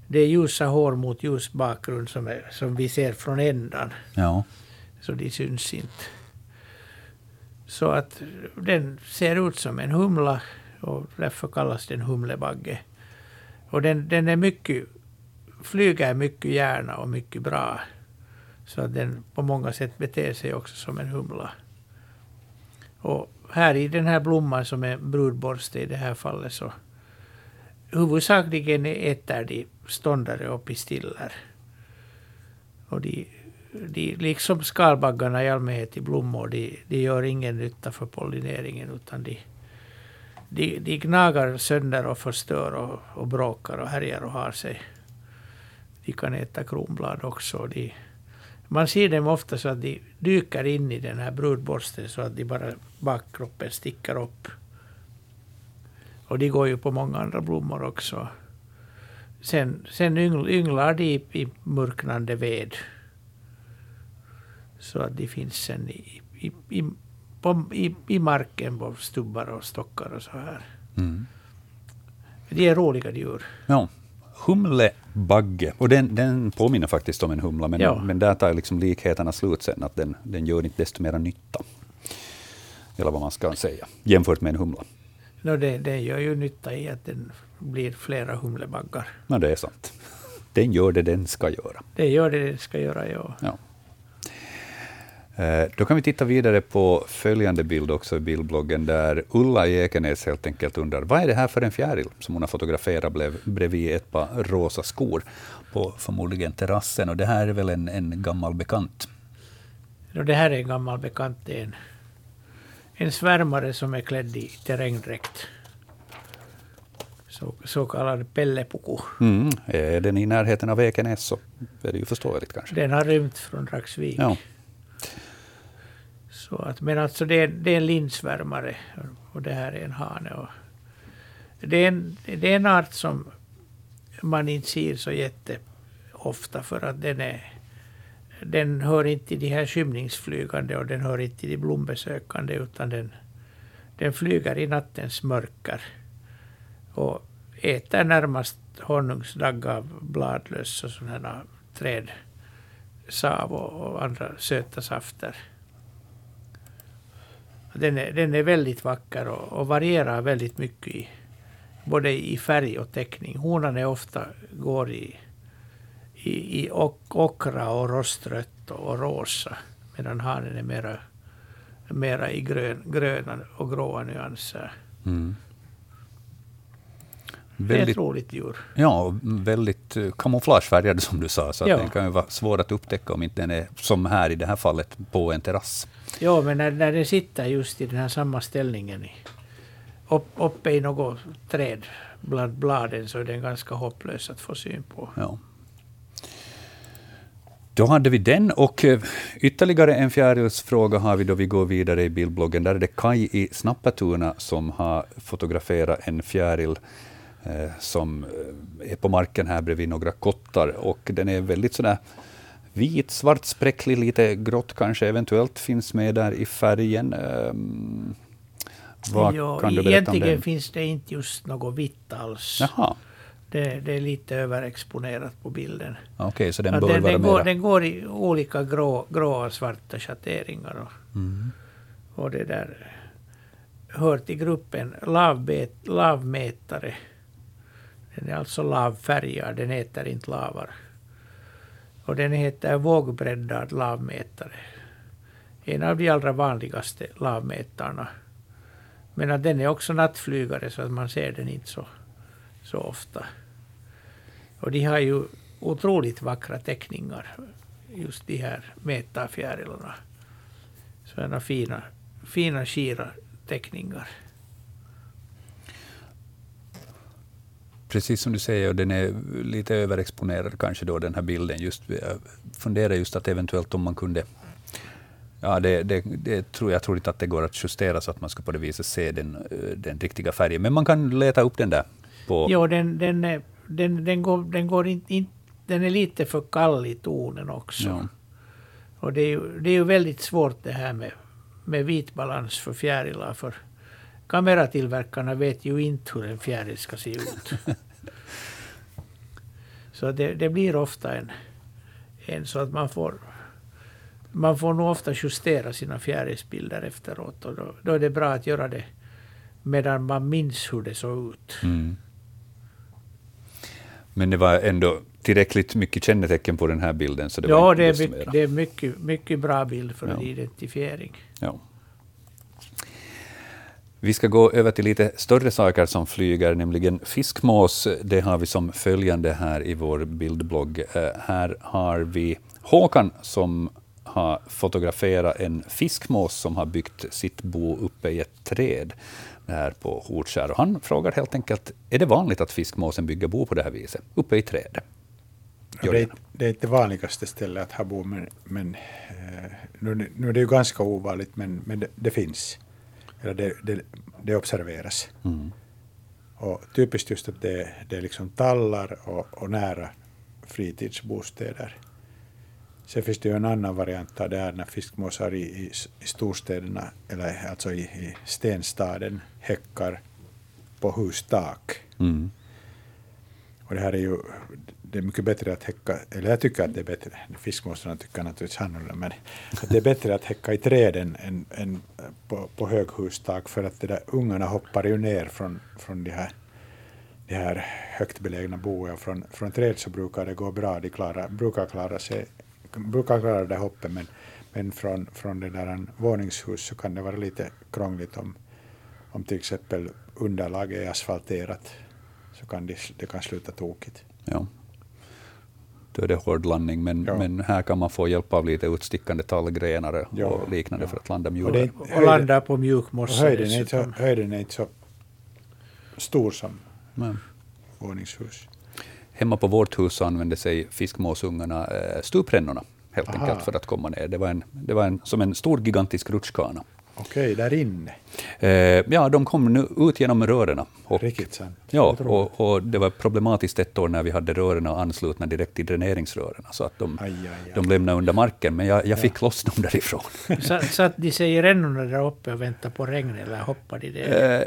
det är ljusa hår mot ljus bakgrund som, är, som vi ser från ändan. Ja. Så de syns inte. Så att den ser ut som en humla och därför kallas den humlebagge. Och den, den är mycket, flyger mycket gärna och mycket bra. Så att den på många sätt beter sig också som en humla. Och här i den här blomman som är brudborste i det här fallet så huvudsakligen äter de ståndare och pistiller. Och de, de, liksom skalbaggarna i allmänhet i blommor, de, de gör ingen nytta för pollineringen utan de, de, de gnagar sönder och förstör och, och bråkar och härjar och har sig. De kan äta kronblad också. De, man ser dem ofta så att de dyker in i den här brudborsten så att de bara bakkroppen sticker upp. Och de går ju på många andra blommor också. Sen, sen ynglar de i, i mörknande ved. Så att de finns sen i, i, i, på, i, i marken på stubbar och stockar och så här. Mm. De är roliga djur. Ja humlebagge, och den, den påminner faktiskt om en humla, men, ja. men där tar liksom likheterna slut sen, att den, den gör inte desto mera nytta. Eller vad man ska säga, jämfört med en humla. No, det, den gör ju nytta i att den blir flera humlebaggar. No, det är sant. Den gör det den ska göra. Det gör det den ska göra, ja. ja. Eh, då kan vi titta vidare på följande bild också i bildbloggen, där Ulla i Ekenäs helt enkelt undrar, vad är det här för en fjäril som hon har fotograferat bredvid ett par rosa skor på förmodligen terrassen? Och det här är väl en, en gammal bekant? Ja, det här är en gammal bekant. Det är en, en svärmare som är klädd i terrängdräkt. Så, så kallad pellepuku. Mm. Är den i närheten av Ekenäs så är det ju förståeligt kanske. Den har rymt från Dragsvik. Ja. Så att, men alltså det är, det är en linsvärmare och det här är en hane. Och det, är en, det är en art som man inte ser så jätteofta för att den är den hör inte till de här skymningsflygande och den hör inte till de blombesökande utan den, den flyger i nattens mörker och äter närmast honungsdaggar, bladlöss och sådana trädsav och, och andra söta safter. Den är, den är väldigt vacker och, och varierar väldigt mycket i både i färg och teckning. Honan är ofta går i, i, i ockra och rostrött och rosa medan hanen är mera, mera i grön, gröna och gråa nyanser. Mm. Väldigt, det är ett roligt djur. Ja, väldigt eh, kamouflagefärgad som du sa, så ja. den kan ju vara svår att upptäcka om inte den är, som här i det här fallet, på en terrass. Ja, men när, när den sitter just i den här samma ställningen, i, upp, uppe i något träd bland bladen, så är den ganska hopplös att få syn på. Ja. Då hade vi den och eh, ytterligare en fjärilsfråga har vi då vi går vidare i bildbloggen. Där är det Kai i Snappatuna som har fotograferat en fjäril som eh, är på marken här bredvid några kottar. Och den är väldigt sådär vit, svart, spräcklig, lite grått kanske eventuellt finns med där i färgen. Um, vad jo, kan du berätta om den? finns det inte just något vitt alls. Jaha. Det, det, är lite överexponerat på bilden. Okej, okay, så den bör den, vara den, går, den går i olika grå, gråa och svarta schatteringar. Och, mm. och det där hör till gruppen lavbet, lavmätare. Den är alltså lavfärgad, den äter inte lavar. Och den heter vågbreddad lavmätare. En av de allra vanligaste lavmätarna. Men att den är också nattflygare så att man ser den inte så, så ofta. Och de har ju otroligt vackra teckningar, just de här mätarfjärilarna. Sådana fina, fina skira teckningar. Precis som du säger, den är lite överexponerad kanske då den här bilden. Just, jag funderar just att eventuellt om man kunde Ja, det, det, det, tror jag tror inte att det går att justera så att man ska på det viset se den, den riktiga färgen. Men man kan leta upp den där. På... Jo, den, den, den, den, går, den, går in, in, den är lite för kall i tonen också. Ja. Och det är, ju, det är ju väldigt svårt det här med, med vit balans för fjärilar. För kameratillverkarna vet ju inte hur en fjäril ska se ut. så det, det blir ofta en, en så att man får man får nog ofta justera sina fjärilsbilder efteråt. Och då, då, är det bra att göra det medan man minns hur det såg ut. Mm. Men det var ändå tillräckligt mycket kännetecken på den här bilden? Så det ja, det är, mycket, det är mycket, mycket bra bild för ja. identifiering. Ja. Vi ska gå över till lite större saker som flyger, nämligen fiskmås. Det har vi som följande här i vår bildblogg. Uh, här har vi Håkan som har fotograferat en fiskmås som har byggt sitt bo uppe i ett träd här på Hortskär. han frågar helt enkelt, är det vanligt att fiskmåsen bygger bo på det här viset, uppe i trädet? Ja, det, är, det är inte det vanligaste stället att ha bo, men, men eh, nu, nu är det ju ganska ovanligt, men, men det, det finns. Eller det, det, det observeras. Mm. Och typiskt just att det, det är liksom tallar och, och nära fritidsbostäder. Sen finns det ju en annan variant av det här när fiskmåsar i, i, i storstäderna, eller alltså i, i stenstaden, häckar på hustak. Mm. Och det här är ju det är mycket bättre att häcka, eller jag tycker att det är bättre, fiskmåsarna tycker naturligtvis annorlunda, men att det är bättre att häcka i träden än, än på, på höghustak för att det där ungarna hoppar ju ner från, från de här, de här högt belägna boen. Från, från träd så brukar det gå bra, de klara, brukar klara sig brukar klara det hoppet, men, men från, från det där en våningshus så kan det vara lite krångligt om, om till exempel underlaget är asfalterat. Så kan det, det kan sluta tokigt. Ja. Då är det hård landning, men, ja. men här kan man få hjälp av lite utstickande tallgrenar ja. och liknande ja. för att landa mjukare. Och, och landa på mjuk mossa höjden, är inte så, höjden är inte så stor som men. våningshus. Hemma på vårt hus använde sig fiskmåsungarna eh, stuprännorna helt Aha. enkelt för att komma ner. Det var, en, det var en, som en stor gigantisk rutschkana. Okej, där inne? Eh, ja, de kom nu ut genom rören. Och, Riktigt sant. Ja, och, och, det var problematiskt ett år när vi hade rören anslutna direkt till dräneringsrören, så att de, aj, aj, aj. de lämnade under marken, men jag, jag fick ja. loss dem därifrån. Så, så att de säger ännu där uppe och väntar på regn, eller hoppar de det?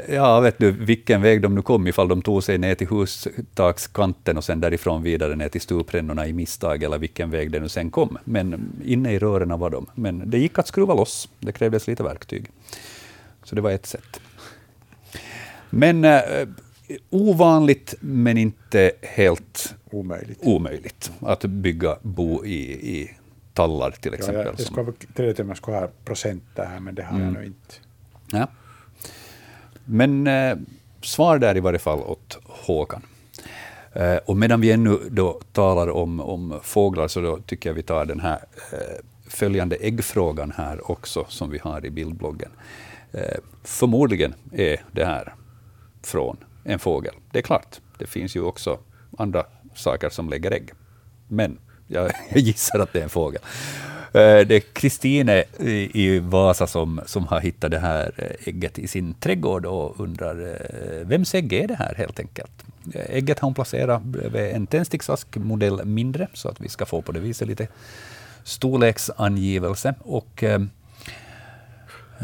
Eh, ja, vet du vilken väg de nu kom, ifall de tog sig ner till hustakskanten och sen därifrån vidare ner till stuprännorna i misstag, eller vilken väg det nu sen kom. Men inne i rören var de. Men det gick att skruva loss, det krävdes lite verktyg. Så det var ett sätt. Men eh, ovanligt, men inte helt omöjligt. omöjligt att bygga bo i, i tallar till exempel. Ja, det ska vara trevligt om jag skulle ha procent där, men det har mm. jag nog inte. Ja. Men eh, svar där i varje fall åt Håkan. Eh, och medan vi ännu då talar om, om fåglar, så då tycker jag vi tar den här eh, följande äggfrågan här också, som vi har i bildbloggen. Eh, förmodligen är det här från en fågel. Det är klart, det finns ju också andra saker som lägger ägg. Men jag, jag gissar att det är en fågel. Eh, det är Kristine i Vasa som, som har hittat det här eh, ägget i sin trädgård och undrar eh, vems ägg är det här helt enkelt. Eh, ägget har hon placerat bredvid en tändsticksask, modell mindre, så att vi ska få på det viset lite storleksangivelse. Och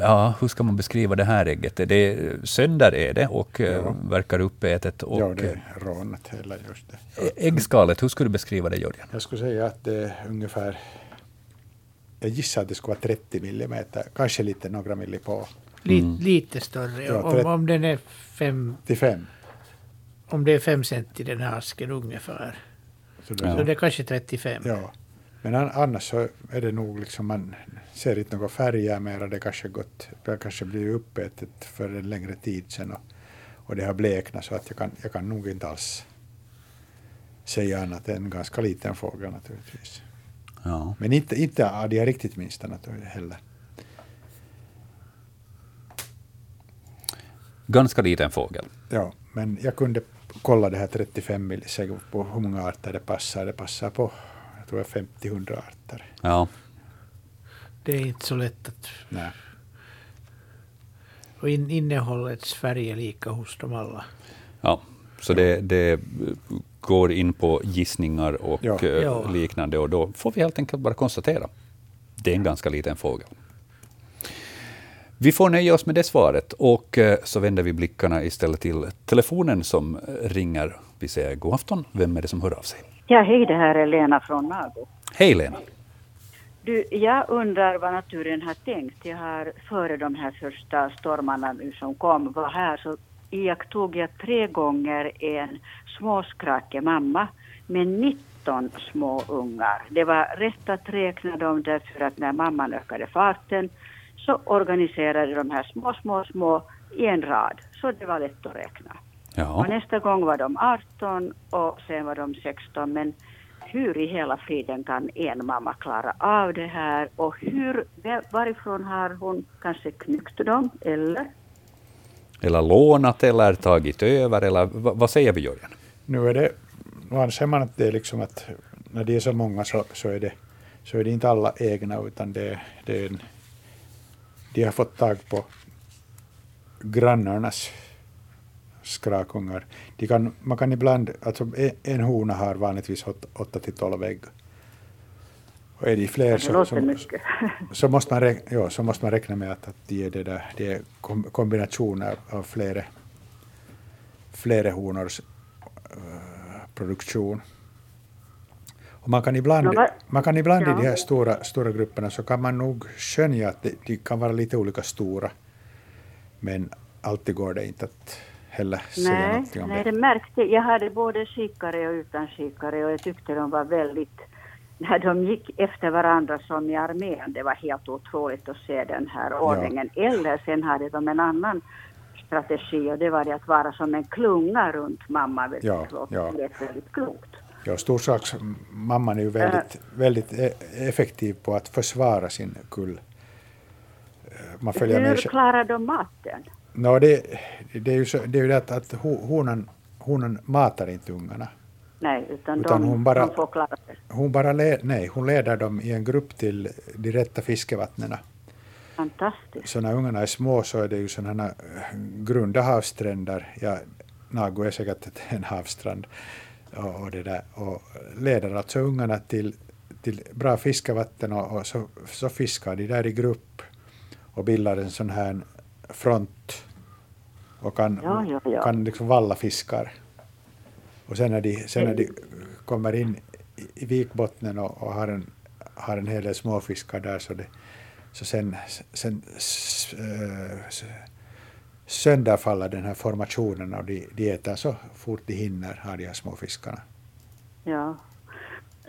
Ja, hur ska man beskriva det här ägget? Det är, sönder är det och eh, ja. verkar uppätet. Och, ja, det är rånat hela just det. Äggskalet, hur skulle du beskriva det Jörgen? Jag skulle säga att det är ungefär, jag gissar att det skulle vara 30 millimeter, kanske lite några milli på. Mm. Lite större, ja, om, om den är 5 Om det är 5 cent i den här asken ungefär. Så, det, ja. så det är kanske 35. Ja. Men annars så är det nog liksom, man ser inte några färger mera. Det kanske gått, det kanske blivit uppätet för en längre tid sedan och, och det har bleknat så att jag kan, jag kan nog inte alls säga annat än en ganska liten fågel naturligtvis. Ja. Men inte, inte av de riktigt minsta naturligtvis heller. Ganska liten fågel. Ja, men jag kunde kolla det här 35 millisegund på hur många arter det passar. Det passar på tror jag 50-100 arter. Ja. Det är inte så lätt att... Nej. Och in, innehållets färg är lika hos dem alla. Ja, så det, det går in på gissningar och ja. Eh, liknande och då får vi helt enkelt bara konstatera. Det är en ganska liten fågel. Vi får nöja oss med det svaret och eh, så vänder vi blickarna istället till telefonen som ringer. Vi säger god afton. Vem är det som hör av sig? Ja, hej, det här är Lena från Nago. Hej Lena. Du, jag undrar vad naturen har tänkt. Jag har före de här första stormarna nu som kom var här så iakttog jag tre gånger en småskrake mamma med 19 små ungar. Det var rätt att räkna dem därför att när mamman ökade farten så organiserade de här små, små, små i en rad. Så det var lätt att räkna. Ja. Och nästa gång var de 18 och sen var de 16. Men hur i hela friden kan en mamma klara av det här och hur, varifrån har hon kanske knyckt dem eller? Eller lånat eller tagit över eller vad säger vi Jörgen? Nu är det, nu anser man att det är liksom att när de är så många så, så, är, det, så är det inte alla egna utan det, det är en, de har fått tag på grannarnas skrakungar. De kan, man kan ibland, alltså en hona har vanligtvis 8 till 12 ägg. Och är de fler så, så, så, måste man räkna, ja, så måste man räkna med att, att de är, det där, de är kombinationer av flera, flera honors uh, produktion. Och man kan ibland, man kan ibland ja. i de här stora, stora grupperna så kan man nog skönja att de, de kan vara lite olika stora. Men alltid går det inte att heller säga nej, någonting om nej, det. märkte Jag hade både kikare och utan kikare och jag tyckte de var väldigt när de gick efter varandra som i armén, det var helt otroligt att se den här ordningen. Ja. Eller sen hade de en annan strategi och det var det att vara som en klunga runt mamma. Väldigt ja, ja. Det lät väldigt klokt. Ja, storsaksmamman är ju väldigt, äh, väldigt e- effektiv på att försvara sin kull. Man följer Hur med... klarar de maten? No, det, det, är ju så, det är ju att, att honan, honan matar inte ungarna. Nej, utan, utan de, hon bara, de får klara sig. Hon, bara led, nej, hon leder dem i en grupp till de rätta fiskevattnen. Fantastiskt. Så när ungarna är små så är det ju sådana här grunda havsstränder. Ja, Nagu är säkert en havsstrand. Och, och, det där, och leder alltså ungarna till, till bra fiskevatten och, och så, så fiskar de där i grupp och bildar en sån här front och kan, Ja, ja, ja. kan liksom valla fiskar. Och sen när de, sen när de kommer in i, vikbottnen och, och har, en, har en hel del småfiskar där så, det, så sen, sen sönderfaller den här formationen och de, de äter så fort de hinner av de här små fiskarna. Ja.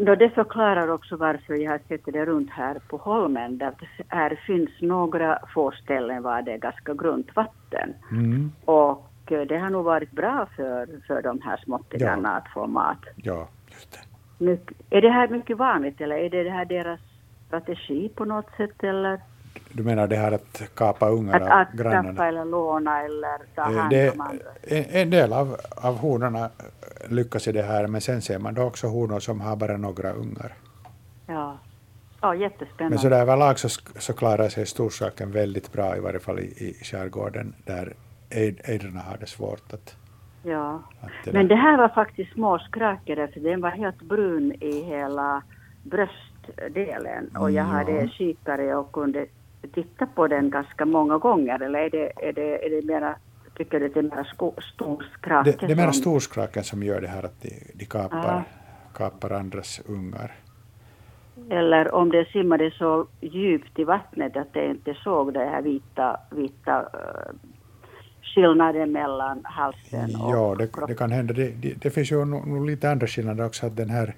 Då det förklarar också varför jag har sett det runt här på holmen. Där det här finns några få ställen var det är ganska grunt vatten. Mm. Och eh, det har nog varit bra för, för de här småttingarna att få mat. Ja, just det. Mycket, är det här mycket vanligt eller är det, det här deras strategi på något sätt eller? Du menar det här att kapa ungar Att, av att grannarna? skaffa eller låna eller ta Eh, hand Det, om andra? en, del av, av honorna eh, lyckas i det här, men sen ser man då också honor som har bara några ungar. Ja. Ja, jättespännande. Men så där överlag så, så klarar sig storsaken väldigt bra, i varje fall i, i skärgården, där ejd- ejdrarna har det svårt att... Ja. att det Men det här var faktiskt små skrакor, för den var helt brun i hela bröstdelen. Och jag Ja. hade kikare och kunde titta på den ganska många gånger. Eller är det, är det, är det mera, tycker du att det är mera sko- stor skrake? det, det är mera storskraken som gör det här att de, de kapar, Ja. kapar andras ungar. Eller om det simmade så djupt i vattnet att det inte såg den här vita, vita uh, skillnaden mellan halsen och Ja, det, det kan hända. Det, det, det finns ju nog, nog lite andra skillnader också, att den här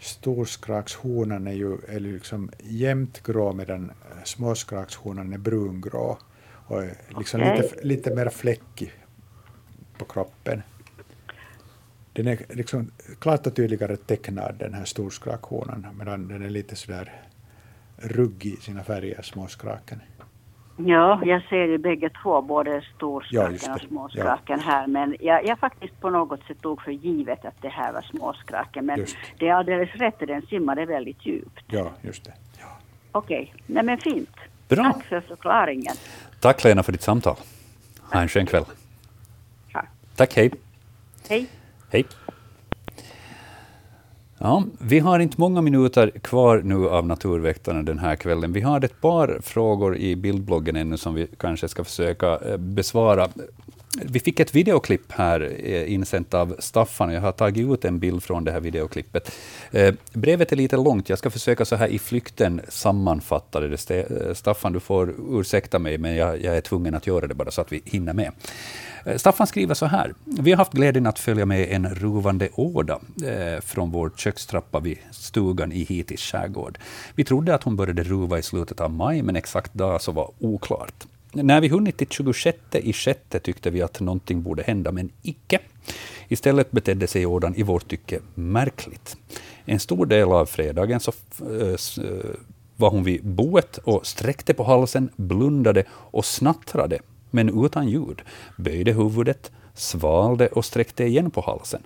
storskrakshonan är ju är liksom jämnt grå medan småskrakshonan är brungrå och är liksom Okej. lite, lite mer fläckig på kroppen. Den är liksom klart och tydligare tecknad, den här storskrakhonan, medan den är lite sådär ruggig i sina färger, småskraken. Ja, jag ser ju bägge två, både Ja, storskraken just och småskraken här. Men jag, jag faktiskt på något sätt tog för givet att det här var småskraken. Men Just. det är alldeles rätt, den simmade väldigt djupt. Ja, just det. Ja. Okej, nej men fint. Bra. Tack för förklaringen. Tack Lena för ditt samtal. Ha en skön kväll. Tack. Tack, hej. Hej. Hej. Ja, vi har inte många minuter kvar nu av Naturväktarna den här kvällen. Vi har ett par frågor i bildbloggen ännu som vi kanske ska försöka eh, besvara. Vi fick ett videoklipp här eh, insänt av Staffan jag har tagit ut en bild från det här videoklippet. Eh, brevet är lite långt, jag ska försöka så här i flykten sammanfatta det. Staffan, du får ursäkta mig, men jag, jag är tvungen att göra det bara så att vi hinner med. Eh, Staffan skriver så här. Vi har haft glädjen att följa med en ruvande åda eh, från vår kökstrappa vid stugan i Hitis skärgård. Vi trodde att hon började ruva i slutet av maj, men exakt dag så var oklart. När vi hunnit till 26 i sjätte tyckte vi att någonting borde hända, men icke. Istället betedde sig ådan i vårt tycke märkligt. En stor del av fredagen så eh, eh, var hon vid boet och sträckte på halsen, blundade och snattrade, men utan ljud, böjde huvudet, svalde och sträckte igen på halsen.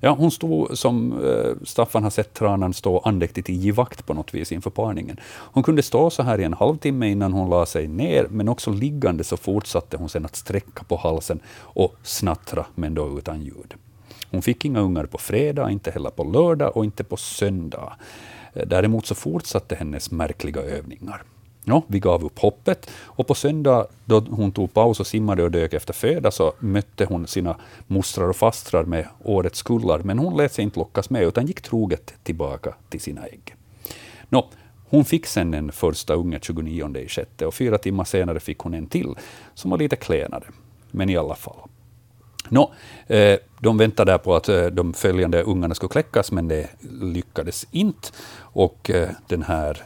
Ja, hon stod, som eh, Staffan har sett tranan stå andäktigt i givakt på något vis inför parningen. Hon kunde stå så här i en halvtimme innan hon la sig ner, men också liggande så fortsatte hon sedan att sträcka på halsen och snattra, men då utan ljud. Hon fick inga ungar på fredag, inte heller på lördag och inte på söndag. Eh, däremot så fortsatte hennes märkliga övningar. Ja, vi gav upp hoppet och på söndag då hon tog paus och simmade och dök efter föda så mötte hon sina mostrar och fastrar med årets kullar, men hon lät sig inte lockas med utan gick troget tillbaka till sina ägg. Nå, hon fick sen en första unge 29 i sjätte och fyra timmar senare fick hon en till som var lite klenare, men i alla fall. Nå, eh, de väntade där på att eh, de följande ungarna skulle kläckas, men det lyckades inte. Och eh, den här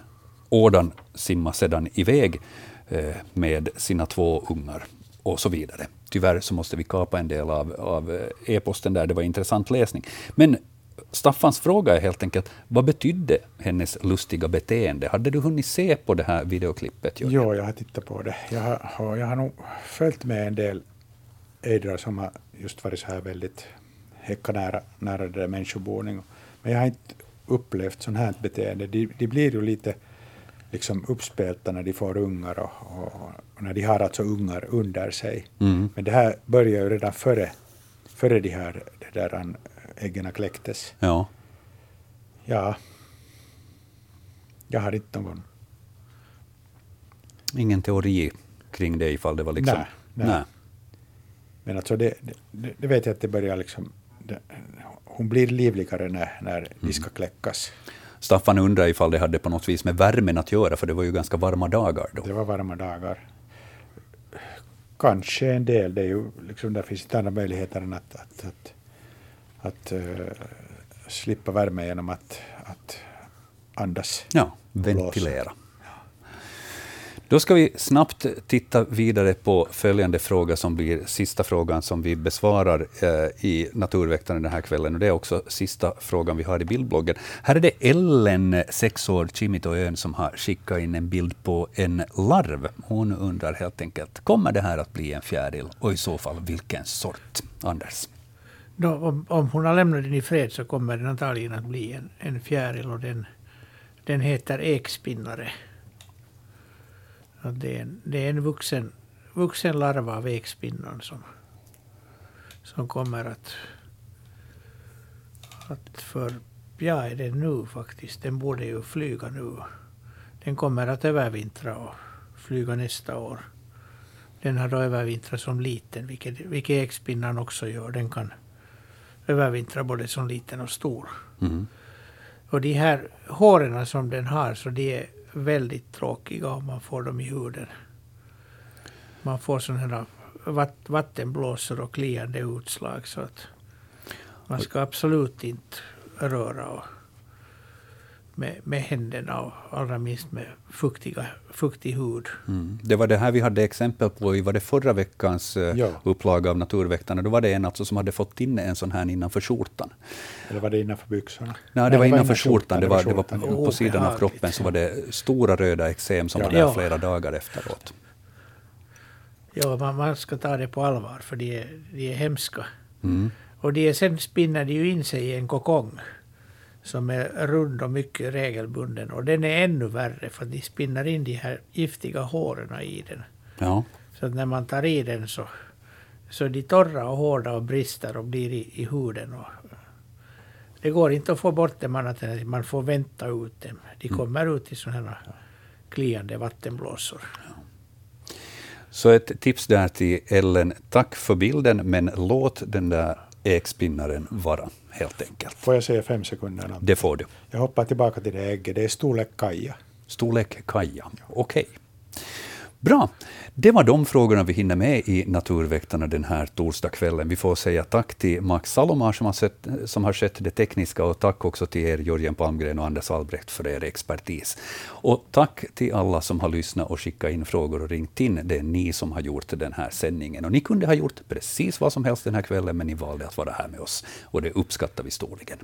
ådan simmar sedan iväg eh, med sina två ungar och så vidare. Tyvärr så måste vi kapa en del av, av eh, e-posten där, det var intressant läsning. Men Staffans fråga är helt enkelt, vad betydde hennes lustiga beteende? Hade du hunnit se på det här videoklippet? Jörgen? Jo, jag har tittat på det. Jag har, jag har nog följt med en del ejdrar som har just varit så här väldigt häcka nära, nära det där människoboning. Men jag har inte upplevt sånt här beteende. De, de blir ju lite liksom uppspelta när de får ungar och, och, och, när de har alltså ungar under sig. Mm. Men det här börjar ju redan före, före de här det där äggen kläcktes. Ja. Ja. Jag har inte någon... Ingen teori kring det ifall det var liksom... Nej. nej. nej. Men alltså det, det, det, vet jag att det börjar liksom... Det, hon blir livligare när, när mm. de ska kläckas. Staffan undrar ifall det hade på något vis med värmen att göra, för det var ju ganska varma dagar då. Det var varma dagar. Kanske en del. Det är ju, liksom, där finns inte andra möjligheter än att, att, att, att uh, slippa värme genom att, att andas. Ja, ventilera. Då ska vi snabbt titta vidare på följande fråga som blir sista frågan som vi besvarar eh, i Naturväktaren den här kvällen. Och det är också sista frågan vi har i bildbloggen. Här är det Ellen, sex år, Kimitoön, som har skickat in en bild på en larv. Hon undrar helt enkelt, kommer det här att bli en fjäril? Och i så fall vilken sort? Anders? Då, om, om hon har lämnat den i fred så kommer den antagligen att bli en, en fjäril och den, den heter ekspinnare. Att det, är en, det är en vuxen, vuxen larva av ekspinnan som, som kommer att, att för, ja är det nu faktiskt, den borde ju flyga nu. Den kommer att övervintra och flyga nästa år. Den har då övervintrat som liten, vilket, vilket ekspinnan också gör. Den kan övervintra både som liten och stor. Mm. Och de här håren som den har, så de är väldigt tråkiga om man får dem i huden. Man får sådana här vattenblåsor och kliande utslag. Så att man ska absolut inte röra och med, med händerna och allra minst med fuktiga, fuktig hud. Mm. Det var det här vi hade exempel på i var det förra veckans eh, ja. upplaga av Naturväktarna. Då var det en alltså som hade fått in en sån här innanför skjortan. Eller var det innanför byxorna? Nej, det, var, innanför skjortan. Det var, det var, på, på sidan av kroppen så var det stora röda eksem som ja. var där ja. flera dagar efteråt. Ja, man, man ska ta det på allvar, för de är, de är hemska. Mm. Och de är, sen spinner de ju in sig i en kokong som är rund och mycket regelbunden. Och den är ännu värre för de spinner in de här giftiga håren i den. Ja. Så att när man tar i den så, så är de torra och hårda och brister och blir i, i huden. Och, det går inte att få bort dem annat än att man får vänta ut dem. De mm. kommer ut i sådana här kliande vattenblåsor. Ja. Så ett tips där till Ellen. Tack för bilden, men låt den där ekspinnaren vara, helt enkelt. Får jag säga fem sekunder? Det får du. Jag hoppar tillbaka till det ägget. Det är storlek kaja. Storlek kaja, okej. Okay. Bra. Det var de frågorna vi hinner med i Naturväktarna den här torsdagskvällen. Vi får säga tack till Max Salomar som har, sett, som har skött det tekniska och tack också till er, Jörgen Palmgren och Anders Albrecht, för er expertis. Och tack till alla som har lyssnat och skickat in frågor och ringt in. Det är ni som har gjort den här sändningen. Och ni kunde ha gjort precis vad som helst den här kvällen, men ni valde att vara här med oss. Och det uppskattar vi storligen.